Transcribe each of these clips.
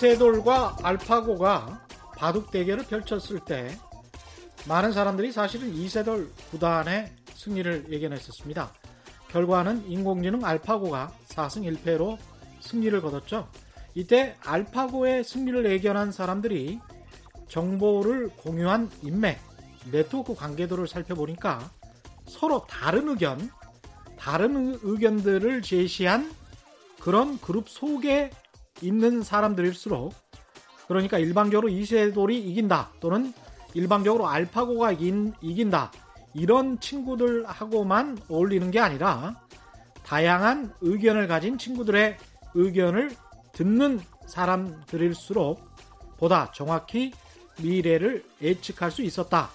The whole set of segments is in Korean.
네, 이세돌과 알파고가 바둑 대결을 펼쳤을 때 많은 사람들이 사실은 이세돌 구단의 승리를 예견했었습니다. 결과는 인공지능 알파고가 4승 1패로 승리를 거뒀죠. 이때 알파고의 승리를 예견한 사람들이 정보를 공유한 인맥, 네트워크 관계도를 살펴보니까 서로 다른 의견, 다른 의견들을 제시한 그런 그룹 속에 있는 사람들일수록 그러니까 일방적으로 이세돌이 이긴다 또는 일방적으로 알파고가 이긴, 이긴다 이런 친구들하고만 어울리는 게 아니라 다양한 의견을 가진 친구들의 의견을 듣는 사람들일수록 보다 정확히 미래를 예측할 수 있었다.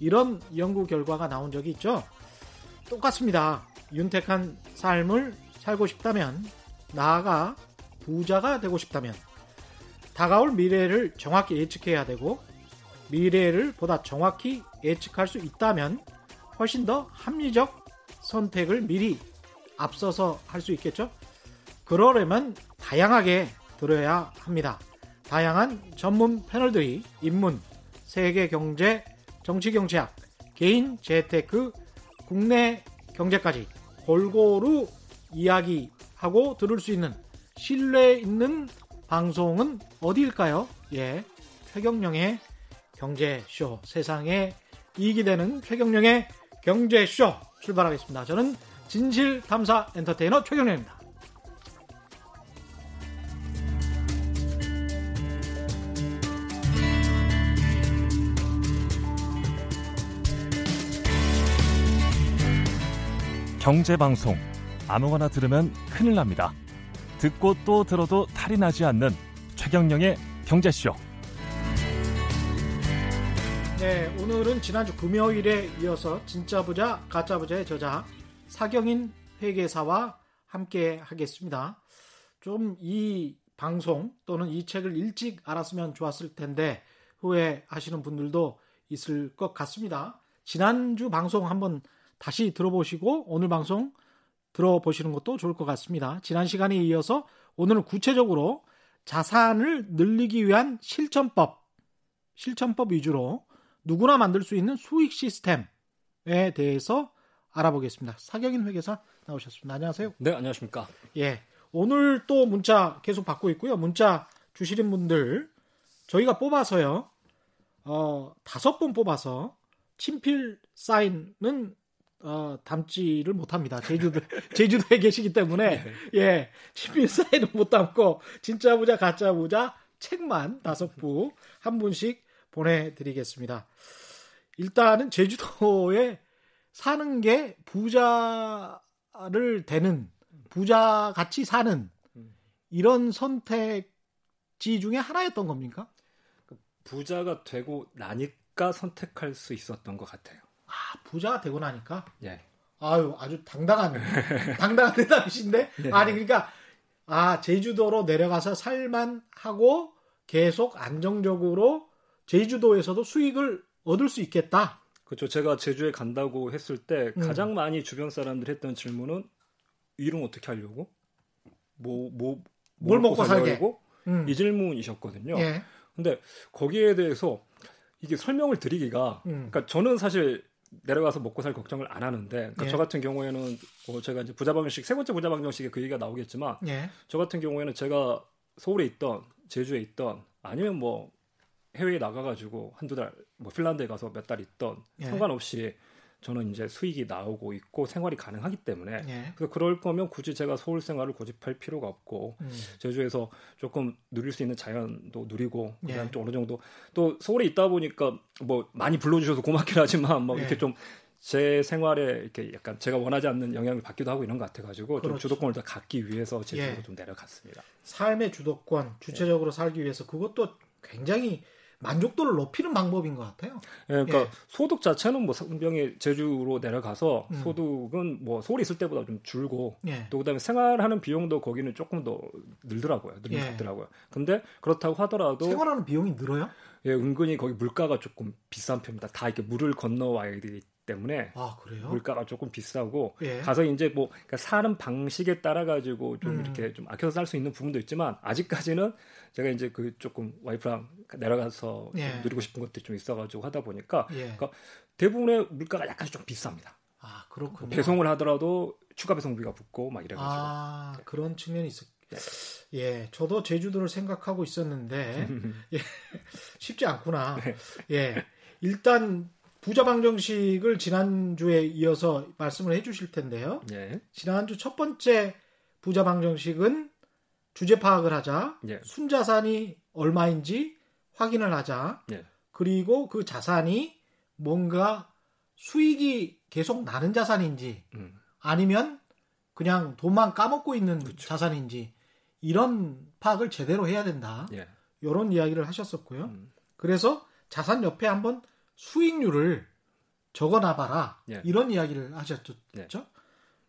이런 연구 결과가 나온 적이 있죠. 똑같습니다. 윤택한 삶을 살고 싶다면, 나아가 부자가 되고 싶다면, 다가올 미래를 정확히 예측해야 되고, 미래를 보다 정확히 예측할 수 있다면, 훨씬 더 합리적 선택을 미리 앞서서 할 수 있겠죠? 그러려면 다양하게 들어야 합니다. 다양한 전문 패널들이 인문, 세계 경제, 정치 경제학, 개인 재테크, 국내 경제까지 골고루 이야기하고 들을 수 있는 신뢰 있는 방송은 어디일까요? 예. 최경령의 경제쇼. 세상에 이익이 되는 최경령의 경제쇼 출발하겠습니다. 저는 진실 탐사 엔터테이너 최경령입니다. 경제 방송 아무거나 들으면 큰일 납니다. 듣고 또 들어도 탈이 나지 않는 최경령의 경제쇼. 네, 오늘은 지난주 금요일에 이어서 진짜 부자, 가짜 부자의 저자 사경인 회계사와 함께 하겠습니다. 좀 이 방송 또는 이 책을 일찍 알았으면 좋았을 텐데 후회하시는 분들도 있을 것 같습니다. 지난주 방송 한번 다시 들어보시고 오늘 방송 들어보시는 것도 좋을 것 같습니다. 지난 시간에 이어서 오늘은 구체적으로 자산을 늘리기 위한 실천법, 실천법 위주로 누구나 만들 수 있는 수익 시스템에 대해서 알아보겠습니다. 사경인 회계사 나오셨습니다. 안녕하세요. 네, 안녕하십니까. 예. 오늘 또 문자 계속 받고 있고요. 문자 주시는 분들 저희가 뽑아서요. 어, 다섯 번 뽑아서 친필 사인은 어, 담지를 못합니다. 제주도 제주도에 계시기 때문에 네. 예 친필 사인은 못 담고 진짜 부자 가짜 부자 책만 다섯 부 한 분씩 보내드리겠습니다. 일단은 제주도에 사는 게 부자를 되는 부자 같이 사는 이런 선택지 중에 하나였던 겁니까? 부자가 되고 나니까 선택할 수 있었던 것 같아요. 아, 부자가 되고 나니까? 예. 아유, 아주 당당한, 당당한 대답이신데? 네. 아니, 그러니까, 아, 제주도로 내려가서 살만 하고 계속 안정적으로 제주도에서도 수익을 얻을 수 있겠다. 그렇죠. 제가 제주에 간다고 했을 때 음. 가장 많이 주변 사람들이 했던 질문은 이름 어떻게 하려고? 뭐, 뭐, 뭘 먹고, 먹고 살려고? 음. 이 질문이셨거든요. 예. 근데 거기에 대해서 이게 설명을 드리기가, 음. 그러니까 저는 사실 내려가서 먹고 살 걱정을 안 하는데 그러니까 예. 저 같은 경우에는 뭐 제가 이제 부자방정식 세 번째 부자방정식에 그 얘기가 나오겠지만 예. 저 같은 경우에는 제가 서울에 있던 제주에 있던 아니면 뭐 해외에 나가가지고 한두 달 뭐 핀란드에 가서 몇 달 있던 예. 상관없이 저는 이제 수익이 나오고 있고 생활이 가능하기 때문에 예. 그래서 그럴 거면 굳이 제가 서울 생활을 고집할 필요가 없고 음. 제주에서 조금 누릴 수 있는 자연도 누리고 그다음 예. 어느 정도 또 서울에 있다 보니까 뭐 많이 불러주셔서 고맙긴 하지만 뭐 예. 이렇게 좀제 생활에 이렇게 약간 제가 원하지 않는 영향을 받기도 하고 이런 것 같아가지고 그렇죠. 좀 주도권을 더 갖기 위해서 제주로 예. 좀 내려갔습니다. 삶의 주도권 주체적으로 살기 위해서 그것도 굉장히 만족도를 높이는 방법인 것 같아요. 예, 그러니까 예. 소득 자체는 뭐 상병이 제주로 내려가서 음. 소득은 뭐 서울에 있을 때보다 좀 줄고 예. 또 그다음에 생활하는 비용도 거기는 조금 더 늘더라고요. 것 예. 같더라고요. 근데 그렇다고 하더라도 생활하는 비용이 늘어요? 예, 은근히 거기 물가가 조금 비싼 편입니다. 다 이렇게 물을 건너와야 때문에 아, 물가가 조금 비싸고 예. 가서 이제 뭐 그러니까 사는 방식에 따라 가지고 좀 음. 이렇게 좀 아껴서 살 수 있는 부분도 있지만 아직까지는 제가 이제 그 조금 와이프랑 내려가서 예. 누리고 싶은 것들이 좀 있어가지고 하다 보니까 예. 그러니까 대부분의 물가가 약간 좀 비쌉니다. 아 그렇군요. 배송을 하더라도 추가 배송비가 붙고 막 이래가지고 아 네. 그런 측면이 있었. 네. 예, 저도 제주도를 생각하고 있었는데 예, 쉽지 않구나. 네. 예, 일단 부자 방정식을 지난주에 이어서 말씀을 해주실 텐데요. 예. 지난주 첫 번째 부자 방정식은 주제 파악을 하자, 예. 순자산이 얼마인지 확인을 하자, 예. 그리고 그 자산이 뭔가 수익이 계속 나는 자산인지 음. 아니면 그냥 돈만 까먹고 있는 그쵸. 자산인지 이런 파악을 제대로 해야 된다. 예. 이런 이야기를 하셨었고요. 음. 그래서 자산 옆에 한번 수익률을 적어놔봐라. 예. 이런 이야기를 하셨죠. 예.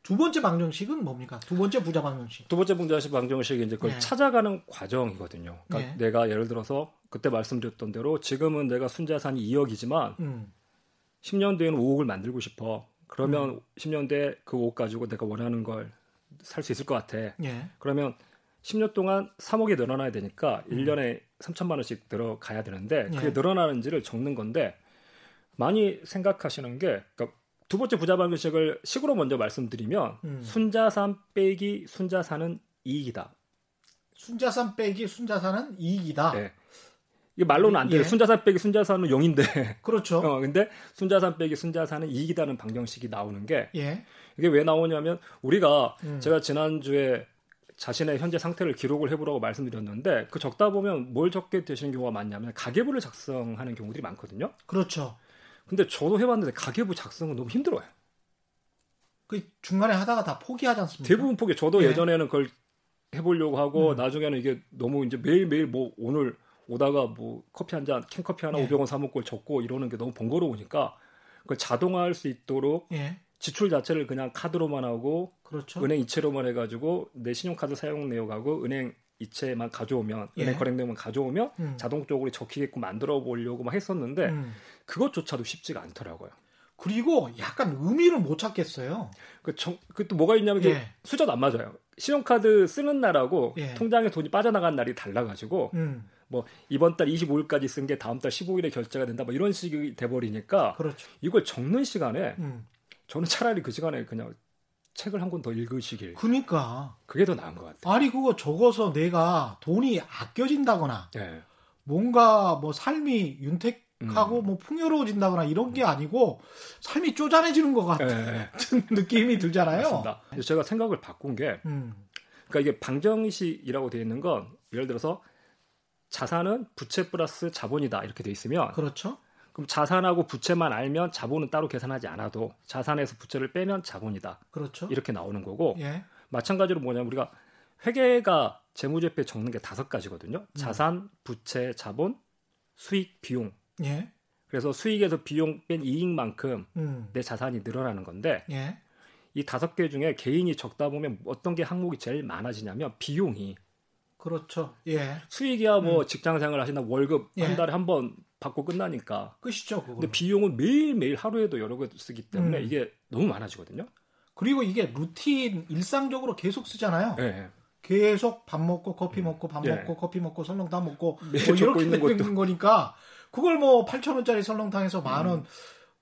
두 번째 방정식은 뭡니까? 두 번째 부자 방정식. 두 번째 부자 방정식이 이제 그걸 예. 찾아가는 과정이거든요. 그러니까 예. 내가 예를 들어서 그때 말씀드렸던 대로 지금은 내가 순자산이 2억이지만 음. 10년 뒤에는 5억을 만들고 싶어. 그러면 음. 10년 뒤에 그 5억 가지고 내가 원하는 걸 살 수 있을 것 같아. 예. 그러면 10년 동안 3억이 늘어나야 되니까 음. 1년에 3천만 원씩 들어가야 되는데 그게 예. 늘어나는지를 적는 건데 많이 생각하시는 게 그러니까 두 번째 부자 방식을 식으로 먼저 말씀드리면 음. 순자산 빼기 순자산은 이익이다. 순자산 빼기 순자산은 이익이다. 네. 이게 말로는 안 돼요. 예. 순자산 빼기 순자산은 0인데. 그렇죠. 어, 근데 순자산 빼기 순자산은 이익이다는 방정식이 나오는 게 예. 이게 왜 나오냐면 우리가 음. 제가 지난주에 자신의 현재 상태를 기록을 해보라고 말씀드렸는데 그 적다 보면 뭘 적게 되시는 경우가 많냐면 가계부를 작성하는 경우들이 많거든요. 그렇죠. 근데 저도 해봤는데 가계부 작성은 너무 힘들어요. 그 중간에 하다가 다 포기하지 않습니까? 대부분 포기. 저도 예. 전에는 그걸 해보려고 하고 음. 나중에는 이게 너무 이제 매일 매일 뭐 오늘 오다가 뭐 커피 한 잔, 캔커피 하나 예. 500원 사 먹고 적고 이러는 게 너무 번거로우니까 그걸 자동화할 수 있도록 예. 지출 자체를 그냥 카드로만 하고 그렇죠. 은행 이체로만 해가지고 내 신용카드 사용 내역하고 은행 이체만 가져오면 예. 은행 거래 내역만 가져오면 음. 자동적으로 적히게끔 만들어 보려고 막 했었는데 음. 그것조차도 쉽지가 않더라고요. 그리고 약간 의미를 못 찾겠어요. 그, 정, 그또 뭐가 있냐면 예. 숫자도 안 맞아요. 신용카드 쓰는 날하고 예. 통장에 돈이 빠져나간 날이 달라가지고 음. 뭐 이번 달 25일까지 쓴 게 다음 달 15일에 결제가 된다 뭐 이런 식이 돼버리니까 그렇죠. 이걸 적는 시간에 음. 저는 차라리 그 시간에 그냥 책을 한 권 더 읽으시길. 그니까. 그게 더 나은 것 같아요. 아니, 그거 적어서 내가 돈이 아껴진다거나, 네. 뭔가 뭐 삶이 윤택하고 음. 뭐 풍요로워진다거나 이런 게 아니고, 삶이 쪼잔해지는 것 같은 네. 느낌이 들잖아요. 맞습니다. 제가 생각을 바꾼 게, 음. 그러니까 이게 방정식이라고 되어 있는 건, 예를 들어서 자산은 부채 플러스 자본이다 이렇게 돼 있으면, 그렇죠. 그럼 자산하고 부채만 알면 자본은 따로 계산하지 않아도 자산에서 부채를 빼면 자본이다. 그렇죠. 이렇게 나오는 거고 예. 마찬가지로 뭐냐면 우리가 회계가 재무제표에 적는 게 다섯 가지거든요. 음. 자산, 부채, 자본, 수익, 비용. 예. 그래서 수익에서 비용 뺀 이익만큼 음. 내 자산이 늘어나는 건데 예. 이 다섯 개 중에 개인이 적다 보면 어떤 게 항목이 제일 많아지냐면 비용이 그렇죠. 예. 수익이야 뭐 음. 직장 생활 하시나 월급 예. 한 달에 한 번 받고 끝나니까. 끝이죠. 그거 근데 비용은 매일 매일 하루에도 여러 개 쓰기 때문에 음. 이게 너무 많아지거든요. 그리고 이게 루틴 일상적으로 계속 쓰잖아요. 네. 계속 밥 먹고 커피 음. 먹고 밥 네. 먹고 커피 먹고 설렁탕 먹고 뭐 이렇게 있는 되는 거니까 그걸 뭐 8천 원짜리 설렁탕에서 만 원. 음.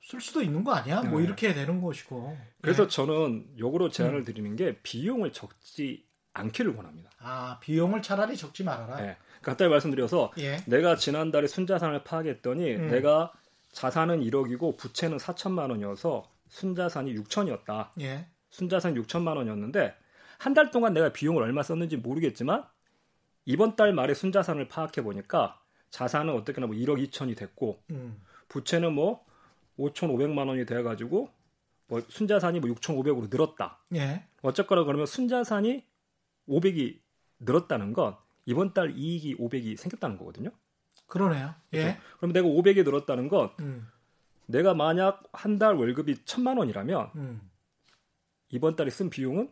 쓸 수도 있는 거 아니야? 뭐 네. 뭐 이렇게 되는 것이고. 그래서 네. 저는 역으로 제안을 음. 드리는 게 비용을 적지 않기를 원합니다. 아 비용을 차라리 적지 말아라. 네. 간단히 말씀드려서 예. 내가 지난달에 순자산을 파악했더니 음. 내가 자산은 1억이고 부채는 4천만 원이어서 순자산이 6천이었다. 예. 순자산 6천만 원이었는데 한 달 동안 내가 비용을 얼마 썼는지 모르겠지만 이번 달 말에 순자산을 파악해 보니까 자산은 어떻게나 뭐 1억 2천이 됐고 음. 부채는 뭐 5,500만 원이 돼 가지고 뭐 순자산이 뭐 6,500으로 늘었다. 예. 어쨌거나 그러면 순자산이 500이 늘었다는 건 이번 달 이익이 500이 생겼다는 거거든요. 그러네요. 그렇죠? 예. 그럼 내가 500이 늘었다는 건 음. 내가 만약 한 달 월급이 1000만 원이라면 음. 이번 달에 쓴 비용은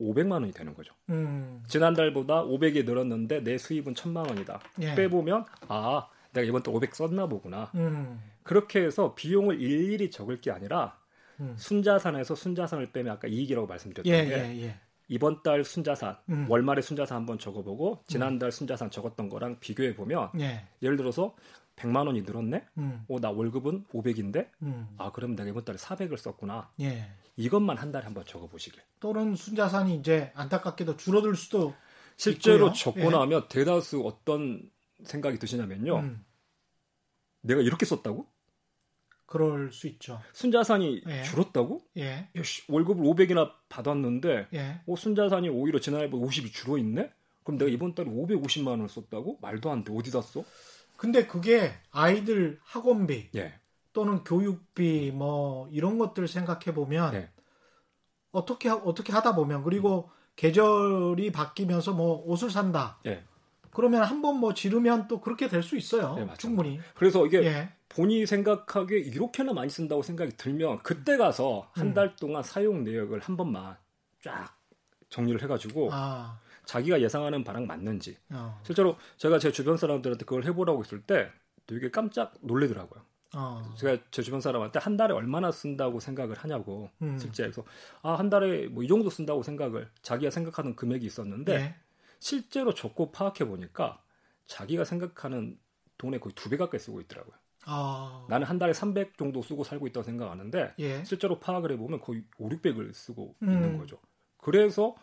500만 원이 되는 거죠. 음. 지난달보다 500이 늘었는데 내 수입은 1000만 원이다. 예. 빼보면 아 내가 이번 달 500 썼나 보구나. 음. 그렇게 해서 비용을 일일이 적을 게 아니라 음. 순자산에서 순자산을 빼면 아까 이익이라고 말씀드렸던 예, 게 예, 예. 이번 달 순자산 음. 월말에 순자산 한번 적어보고 지난달 순자산 적었던 거랑 비교해 보면 예. 예를 들어서 100만 원이 늘었네. 음. 어, 나 월급은 500인데. 음. 아, 그럼 내가 이번 달에 400을 썼구나. 예. 이것만 한 달에 한번 적어 보시길. 또는 순자산이 이제 안타깝게도 줄어들 수도 실제로 있고요. 적고 예. 나면 대다수 어떤 생각이 드시냐면요. 음. 내가 이렇게 썼다고? 그럴 수 있죠. 순자산이 예. 줄었다고? 예. 씨, 월급을 500이나 받았는데 예. 어, 순자산이 오히려 지난해보다 50이 줄어 있네? 그럼 내가 이번 달에 550만 원을 썼다고? 말도 안 돼. 어디다 써? 근데 그게 아이들 학원비 예. 또는 교육비 뭐 이런 것들 생각해 보면 예. 어떻게 어떻게 하다 보면 그리고 계절이 바뀌면서 뭐 옷을 산다. 예. 그러면 한 번 뭐 지르면 또 그렇게 될 수 있어요. 네, 충분히. 그래서 이게 예. 본인이 생각하기에 이렇게나 많이 쓴다고 생각이 들면 그때 가서 한달 음. 동안 사용 내역을 한 번만 쫙 정리를 해가지고 아. 자기가 예상하는 바랑 맞는지 어. 실제로 제가 제 주변 사람들한테 그걸 해보라고 했을 때 되게 깜짝 놀래더라고요. 어. 제가 제 주변 사람한테 한 달에 얼마나 쓴다고 생각을 하냐고 음. 실제 그래서 아 한 달에 뭐 이 정도 쓴다고 생각을 자기가 생각하는 금액이 있었는데 네. 실제로 적고 파악해 보니까 자기가 생각하는 돈의 거의 두 배 가까이 쓰고 있더라고요. 아. 나는 한 달에 300 정도 쓰고 살고 있다고 생각하는데 예. 실제로 파악을 해보면 거의 5, 600을 쓰고 음. 있는 거죠. 그래서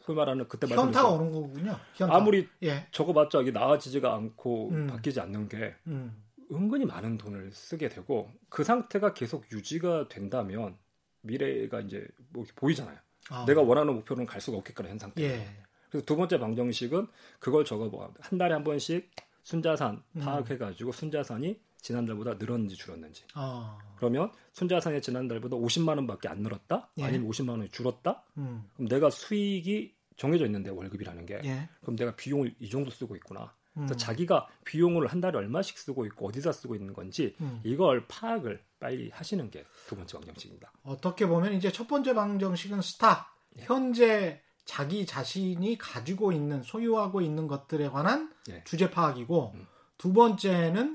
소위 말하는 그때 현타가 오는 거군요. 현타. 아무리 예. 적어봤자 이게 나아지지가 않고 음. 바뀌지 않는 게 음. 은근히 많은 돈을 쓰게 되고 그 상태가 계속 유지가 된다면 미래가 이제 뭐 보이잖아요. 아. 내가 원하는 목표는 갈 수가 없겠거나 현 상태. 예. 그래서 두 번째 방정식은 그걸 적어봐. 한 달에 한 번씩 순자산 음. 파악해가지고 순자산이 지난달보다 늘었는지 줄었는지. 아. 그러면 순자산이 지난달보다 50만 원밖에 안 늘었다? 예. 아니면 50만 원이 줄었다? 음. 그럼 내가 수익이 정해져 있는데 월급이라는 게. 예. 그럼 내가 비용을 이 정도 쓰고 있구나. 그래서 음. 자기가 비용을 한 달에 얼마씩 쓰고 있고 어디다 쓰고 있는 건지 음. 이걸 파악을 빨리 하시는 게 두 번째 방정식입니다. 어떻게 보면 이제 첫 번째 방정식은 stock. 예. 현재 자기 자신이 가지고 있는 소유하고 있는 것들에 관한 예. 주제 파악이고 음. 두 번째는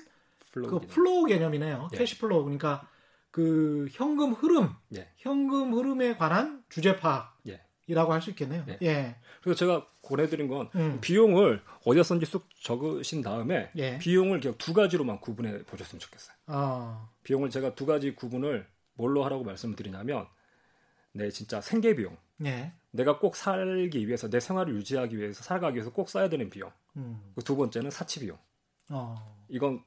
flow 그 개념. flow 개념이네요. 예. cash flow 그러니까 그 현금 흐름, 예. 현금 흐름에 관한 주제 파악이라고 할 수 있겠네요. 예. 예. 그래서 제가 보내드린 건 음. 비용을 어디다 썼는지 쭉 적으신 다음에 예. 비용을 그냥 두 가지로만 구분해 보셨으면 좋겠어요. 아. 비용을 제가 두 가지 구분을 뭘로 하라고 말씀을 드리냐면 네 진짜 생계 비용. 예. 내가 꼭 살기 위해서 내 생활을 유지하기 위해서 살아가기 위해서 꼭 써야 되는 비용. 음. 두 번째는 사치 비용. 어. 이건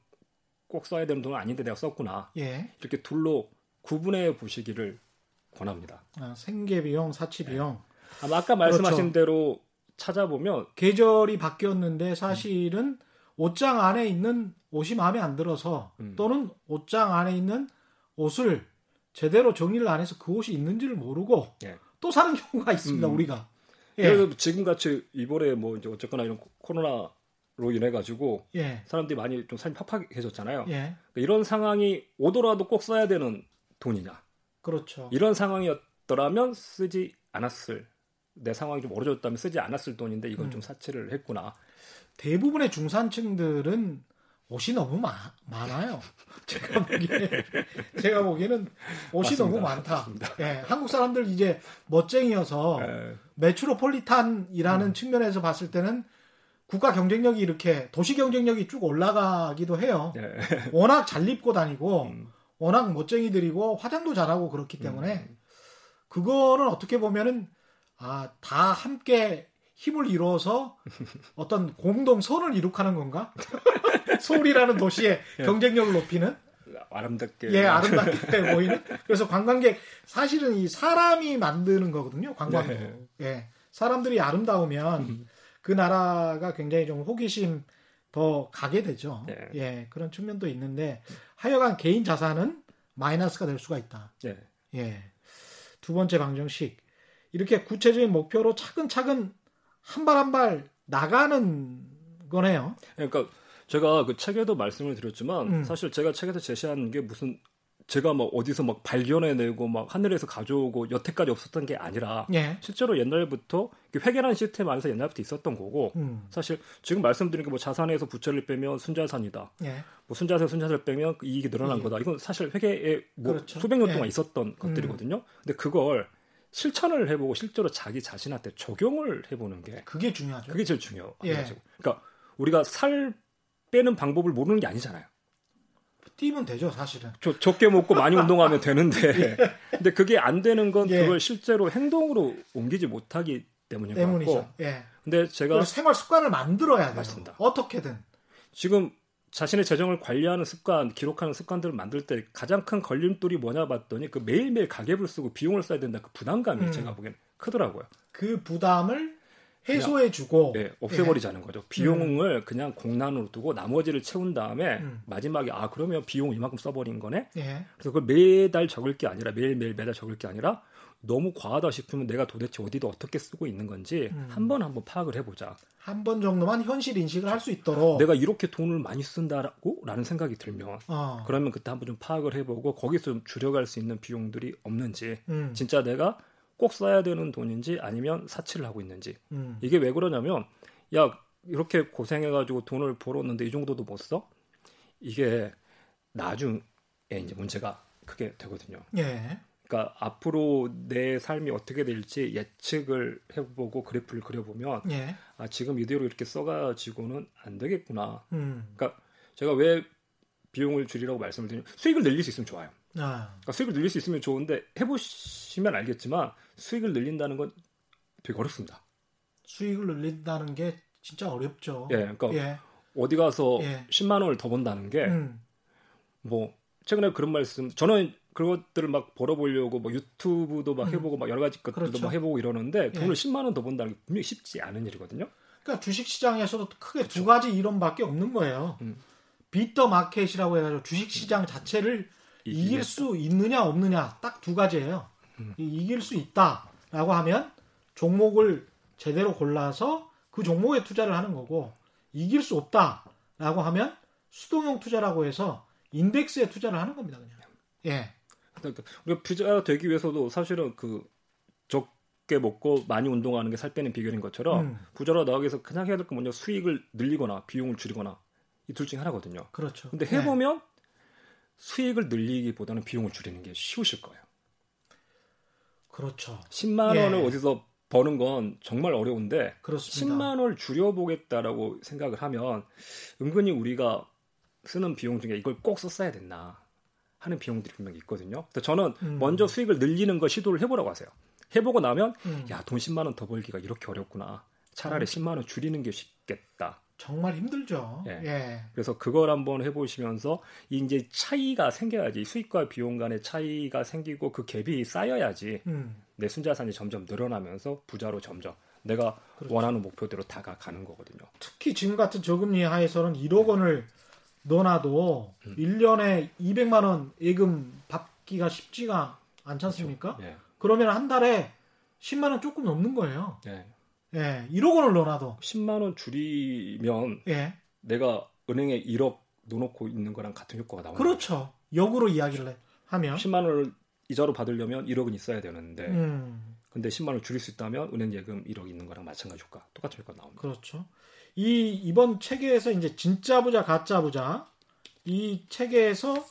꼭 써야 되는 돈은 아닌데 내가 썼구나. 예. 이렇게 둘로 구분해 보시기를 권합니다. 아, 생계 비용, 사치 네. 비용. 네. 아마 아까 말씀하신 그렇죠. 대로 찾아보면 계절이 바뀌었는데 사실은 음. 옷장 안에 있는 옷이 마음에 안 들어서 음. 또는 옷장 안에 있는 옷을 제대로 정리를 안 해서 그 옷이 있는지를 모르고 예. 또 사는 경우가 있습니다. 음. 우리가. 예. 지금 같이 이번에 뭐 이제 어쨌거나 이런 코로나로 인해 가지고 예. 사람들이 많이 좀 삶이 팍팍해졌잖아요. 예. 그러니까 이런 상황이 오더라도 꼭 써야 되는 돈이냐. 그렇죠. 이런 상황이었더라면 쓰지 않았을 내 상황이 좀 어려졌다면 쓰지 않았을 돈인데 이건 음. 좀 사치를 했구나. 대부분의 중산층들은 옷이 너무 마, 많아요. 제가 보기에 제가 보기에는 옷이 맞습니다. 너무 많다. 예, 한국 사람들 이제 멋쟁이여서 네. 메트로폴리탄이라는 음. 측면에서 봤을 때는 국가 경쟁력이 이렇게 도시 경쟁력이 쭉 올라가기도 해요. 네. 워낙 잘 입고 다니고 음. 워낙 멋쟁이들이고 화장도 잘하고 그렇기 때문에 음. 그거는 어떻게 보면은 아, 다 함께 힘을 이루어서 어떤 공동 선을 이룩하는 건가? 서울이라는 도시의 예. 경쟁력을 높이는 아름답게 예 아름답게 보이는 그래서 관광객 사실은 이 사람이 만드는 거거든요 관광도 네. 예 사람들이 아름다우면 음. 그 나라가 굉장히 좀 호기심 더 가게 되죠 네. 예 그런 측면도 있는데 하여간 개인 자산은 마이너스가 될 수가 있다 네. 예두 번째 방정식 이렇게 구체적인 목표로 차근차근 한 발 한 발 나가는 거네요. 그러니까 제가 그 책에도 말씀을 드렸지만 음. 사실 제가 책에서 제시한 게 무슨 제가 막 어디서 막 발견해내고 막 하늘에서 가져오고 여태까지 없었던 게 아니라 예. 실제로 옛날부터 회계라는 시스템 안에서 옛날부터 있었던 거고 음. 사실 지금 말씀드린 게 뭐 자산에서 부채를 빼면 순자산이다. 예. 뭐 순자세 순자세를 빼면 그 이익이 늘어난 예. 거다. 이건 사실 회계에 뭐 그렇죠. 수백 년 동안 예. 있었던 음. 것들이거든요. 근데 그걸 실천을 해보고 실제로 자기 자신한테 적용을 해보는 게 그게 중요하죠. 그게 제일 중요하죠. 예. 그러니까 우리가 살 빼는 방법을 모르는 게 아니잖아요. 뛰면 되죠, 사실은. 저, 적게 먹고 많이 운동하면 되는데. 예. 근데 그게 안 되는 건 예. 그걸 실제로 행동으로 옮기지 못하기 때문인 때문이죠. 것 같고. 예. 근데 제가 생활 습관을 만들어야 돼요. 맞습니다. 어떻게든. 지금 자신의 재정을 관리하는 습관, 기록하는 습관들을 만들 때 가장 큰 걸림돌이 뭐냐 봤더니 그 매일매일 가계부를 쓰고 비용을 써야 된다 그 부담감이 음. 제가 보기엔 크더라고요. 그 부담을 해소해주고 네, 없애버리자는 예. 거죠. 비용을 음. 그냥 공란으로 두고 나머지를 채운 다음에 음. 마지막에 아 그러면 비용 이만큼 써버린 거네. 예. 그래서 그걸 매달 적을 게 아니라 매일 매일 매달 적을 게 아니라 너무 과하다 싶으면 내가 도대체 어디도 어떻게 쓰고 있는 건지 음. 한번 한번 파악을 해보자. 한 번 정도만 현실 인식을 할 수 있도록 내가 이렇게 돈을 많이 쓴다라고라는 생각이 들면 어. 그러면 그때 한번 좀 파악을 해보고 거기서 좀 줄여갈 수 있는 비용들이 없는지 음. 진짜 내가 꼭 써야 되는 돈인지 아니면 사치를 하고 있는지 음. 이게 왜 그러냐면 야 이렇게 고생해가지고 돈을 벌었는데 이 정도도 못 써? 이게 나중에 이제 문제가 크게 되거든요. 예. 그러니까 앞으로 내 삶이 어떻게 될지 예측을 해보고 그래프를 그려보면 예. 아 지금 이대로 이렇게 써가지고는 안 되겠구나. 음. 그러니까 제가 왜 비용을 줄이라고 말씀을 드리면 수익을 늘릴 수 있으면 좋아요. 아. 그러니까 수익을 늘릴 수 있으면 좋은데 해보시면 알겠지만 수익을 늘린다는 건 되게 어렵습니다. 수익을 늘린다는 게 진짜 어렵죠. 예, 그러니까 예. 어디 가서 예. 10만 원을 더 번다는 게뭐 음. 뭐 최근에 그런 말씀 저는 그런 것들을 막 벌어보려고 뭐 유튜브도 막 음. 해보고 막 여러 가지 것들도 그렇죠. 막 해보고 이러는데 돈을 예. 10만 원 더 번다는 게 분명히 쉽지 않은 일이거든요. 그러니까 주식 시장에서도 크게 그렇죠. 두 가지 이론밖에 없는 거예요. 음. 비더 마켓이라고 해가지고 주식 시장 자체를 이길 수 있느냐 없느냐 딱 두 가지예요. 음. 이길 수 있다라고 하면 종목을 제대로 골라서 그 종목에 투자를 하는 거고 이길 수 없다라고 하면 수동형 투자라고 해서 인덱스에 투자를 하는 겁니다 그냥. 예. 그러니까 우리가 부자 되기 위해서도 사실은 그 적게 먹고 많이 운동하는 게 살 빼는 비결인 것처럼 음. 부자로 나가기 위해서 그냥 해야 될 건 뭐냐 수익을 늘리거나 비용을 줄이거나 이 둘 중에 하나거든요. 그렇죠. 근데 해보면 네. 수익을 늘리기보다는 비용을 줄이는 게 쉬우실 거예요. 그렇죠. 10만 예. 원을 어디서 버는 건 정말 어려운데 그렇습니다. 10만 원을 줄여보겠다라고 생각을 하면 은근히 우리가 쓰는 비용 중에 이걸 꼭 썼어야 됐나 하는 비용들이 분명히 있거든요. 그래서 저는 음. 먼저 수익을 늘리는 걸 시도를 해보라고 하세요. 해보고 나면 음. 야돈 10만 원 더 벌기가 이렇게 어렵구나. 차라리 음. 10만 원 줄이는 게 쉽겠다. 정말 힘들죠. 예. 예. 그래서 그걸 한번 해보시면서 이제 차이가 생겨야지 수익과 비용 간의 차이가 생기고 그 갭이 쌓여야지 음. 내 순자산이 점점 늘어나면서 부자로 점점 내가 그렇죠. 원하는 목표대로 다가가는 거거든요. 특히 지금 같은 저금리 하에서는 1억 원을 넣어놔도 음. 1년에 200만 원 예금 받기가 쉽지가 않지 않습니까? 그렇죠. 예. 그러면 한 달에 10만 원 조금 넘는 거예요. 예. 예, 1억 원을 넣어놔도 10만 원 줄이면 예. 내가 은행에 1억 넣어놓고 있는 거랑 같은 효과가 나오는 그렇죠. 역으로 이야기를 하면 10만 원을 이자로 받으려면 1억은 있어야 되는데 음. 근데 10만 원 줄일 수 있다면 은행 예금 1억 있는 거랑 마찬가지 효과 똑같은 효과 나옵니다. 그렇죠. 이 이번 체계에서 이제 진짜 부자 가짜 부자 이 체계에서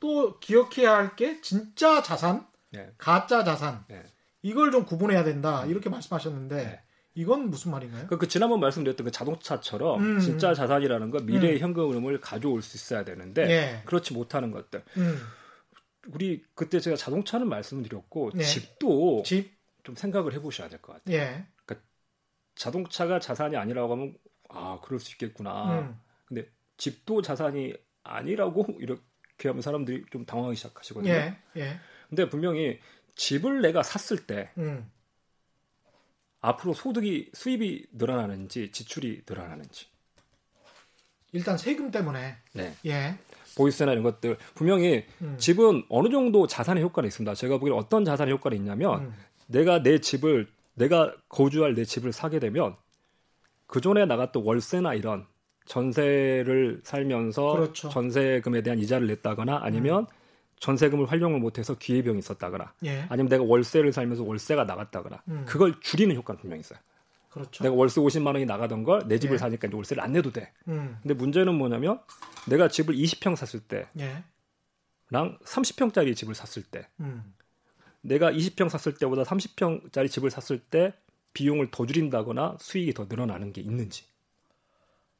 또 기억해야 할 게 진짜 자산, 네. 가짜 자산 네. 이걸 좀 구분해야 된다 이렇게 말씀하셨는데 네. 이건 무슨 말인가요? 그, 그 지난번 말씀드렸던 그 자동차처럼 음. 진짜 자산이라는 건 미래의 음. 현금 흐름을 가져올 수 있어야 되는데 예. 그렇지 못하는 것들. 음. 우리 그때 제가 자동차는 말씀드렸고 네. 집도 집? 좀 생각을 해보셔야 될 것 같아요. 예. 그러니까 자동차가 자산이 아니라고 하면 아 그럴 수 있겠구나. 음. 근데 집도 자산이 아니라고 이렇게 하면 사람들이 좀 당황하기 시작하시거든요. 예. 예. 근데 분명히 집을 내가 샀을 때 음. 앞으로 소득이 수입이 늘어나는지 지출이 늘어나는지 일단 세금 때문에 네. 예. 보이스나 이런 것들 분명히 음. 집은 어느 정도 자산의 효과가 있습니다. 제가 보기에 어떤 자산의 효과가 있냐면 음. 내가 내 집을 내가 거주할 내 집을 사게 되면 그 전에 나갔던 월세나 이런 전세를 살면서 그렇죠. 전세금에 대한 이자를 냈다거나 아니면 음. 전세금을 활용을 못해서 기회비용이 있었다거나 예. 아니면 내가 월세를 살면서 월세가 나갔다거나 음. 그걸 줄이는 효과는 분명히 있어요. 그렇죠. 내가 월세 50만 원이 나가던 걸 내 집을 예. 사니까 이제 월세를 안 내도 돼. 음. 근데 문제는 뭐냐면 내가 집을 20평 샀을 때랑 예. 30평짜리 집을 샀을 때 음. 내가 20평 샀을 때보다 30평짜리 집을 샀을 때 비용을 더 줄인다거나 수익이 더 늘어나는 게 있는지.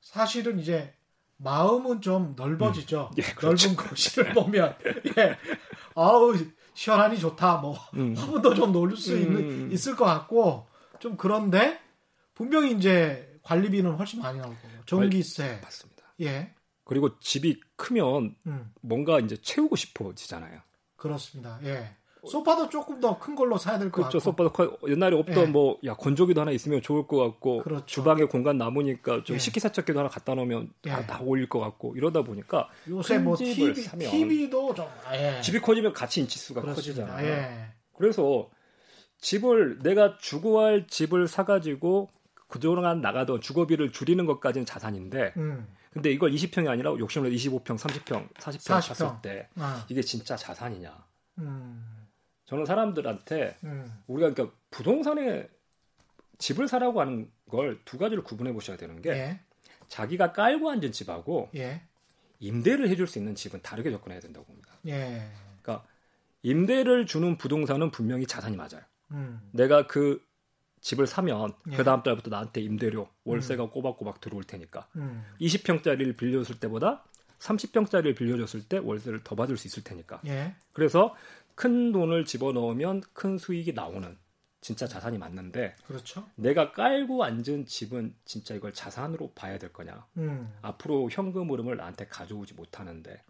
사실은 이제 마음은 좀 넓어지죠. 음. 예, 그렇죠. 넓은 거실을 보면 예. 아우 시원하니 좋다. 뭐 음. 화분도 좀 놓을 수 있는 음. 있을 것 같고 좀 그런데 분명히 이제 관리비는 훨씬 많이 나올 거고 전기세 맞습니다. 예. 그리고 집이 크면 음. 뭔가 이제 채우고 싶어지잖아요. 그렇습니다. 예. 소파도 조금 더 큰 걸로 사야 될 것 같고. 그렇죠. 소파도 커, 옛날에 없던 예. 뭐, 야, 건조기도 하나 있으면 좋을 것 같고, 그렇죠. 주방에 공간 남으니까 좀 예. 식기세척기도 하나 갖다 놓으면 예. 다, 다 어울릴 것 같고, 이러다 보니까 요새 뭐 TV, 사면 TV도 좀, 예. 집이 커지면 같이 인치수가 커지잖아요. 예. 그래서 집을 내가 주거 할 집을 사가지고 그동안 나가던 주거비를 줄이는 것까지는 자산인데, 음. 근데 이걸 20평이 아니라 욕심을 25평, 30평, 40평, 40평. 샀을 때 아. 이게 진짜 자산이냐? 음. 저는 사람들한테 음. 우리가 그러니까 부동산에 집을 사라고 하는 걸 두 가지를 구분해 보셔야 되는 게 예. 자기가 깔고 앉은 집하고 예. 임대를 해줄 수 있는 집은 다르게 접근해야 된다고 봅니다. 예. 그러니까 임대를 주는 부동산은 분명히 자산이 맞아요. 음. 내가 그 집을 사면 예. 그 다음 달부터 나한테 임대료 월세가 음. 꼬박꼬박 들어올 테니까 음. 20평짜리를 빌려줬을 때보다 30평짜리를 빌려줬을 때 월세를 더 받을 수 있을 테니까. 예. 그래서 큰 돈을 집어넣으면 큰 수익이 나오는 진짜 자산이 맞는데 그렇죠. 내가 깔고 앉은 집은 진짜 이걸 자산으로 봐야 될 거냐 음. 앞으로 현금 흐름을 나한테 가져오지 못하는데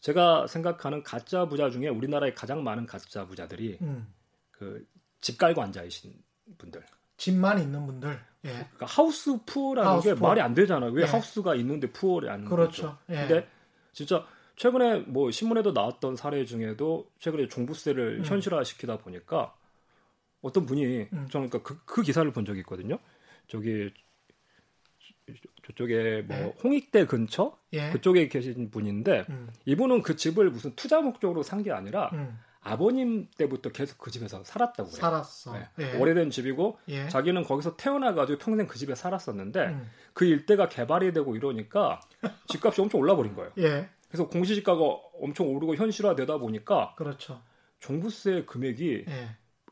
제가 생각하는 가짜 부자 중에 우리나라에 가장 많은 가짜 부자들이 음. 그집 깔고 앉아 계신 분들 집만 있는 분들 예. 그러니까 하우스 푸어라는 하우스 게 푸어. 말이 안 되잖아요 왜 예. 하우스가 있는데 푸어를 안 그렇죠 예. 근데 진짜 최근에 뭐 신문에도 나왔던 사례 중에도 최근에 종부세를 음. 현실화시키다 보니까 어떤 분이 음. 저는 그러니까 그, 그 기사를 본 적이 있거든요. 저기 저쪽에 뭐 예. 홍익대 근처 예. 그쪽에 계신 분인데 음. 이분은 그 집을 무슨 투자 목적으로 산 게 아니라 음. 아버님 때부터 계속 그 집에서 살았다고 그래요. 살았어. 네. 예. 오래된 집이고 예. 자기는 거기서 태어나가지고 평생 그 집에 살았었는데 음. 그 일대가 개발이 되고 이러니까 집값이 엄청 올라 버린 거예요. 예. 그래서 공시지가가 엄청 오르고 현실화되다 보니까 그렇죠. 종부세 금액이 예.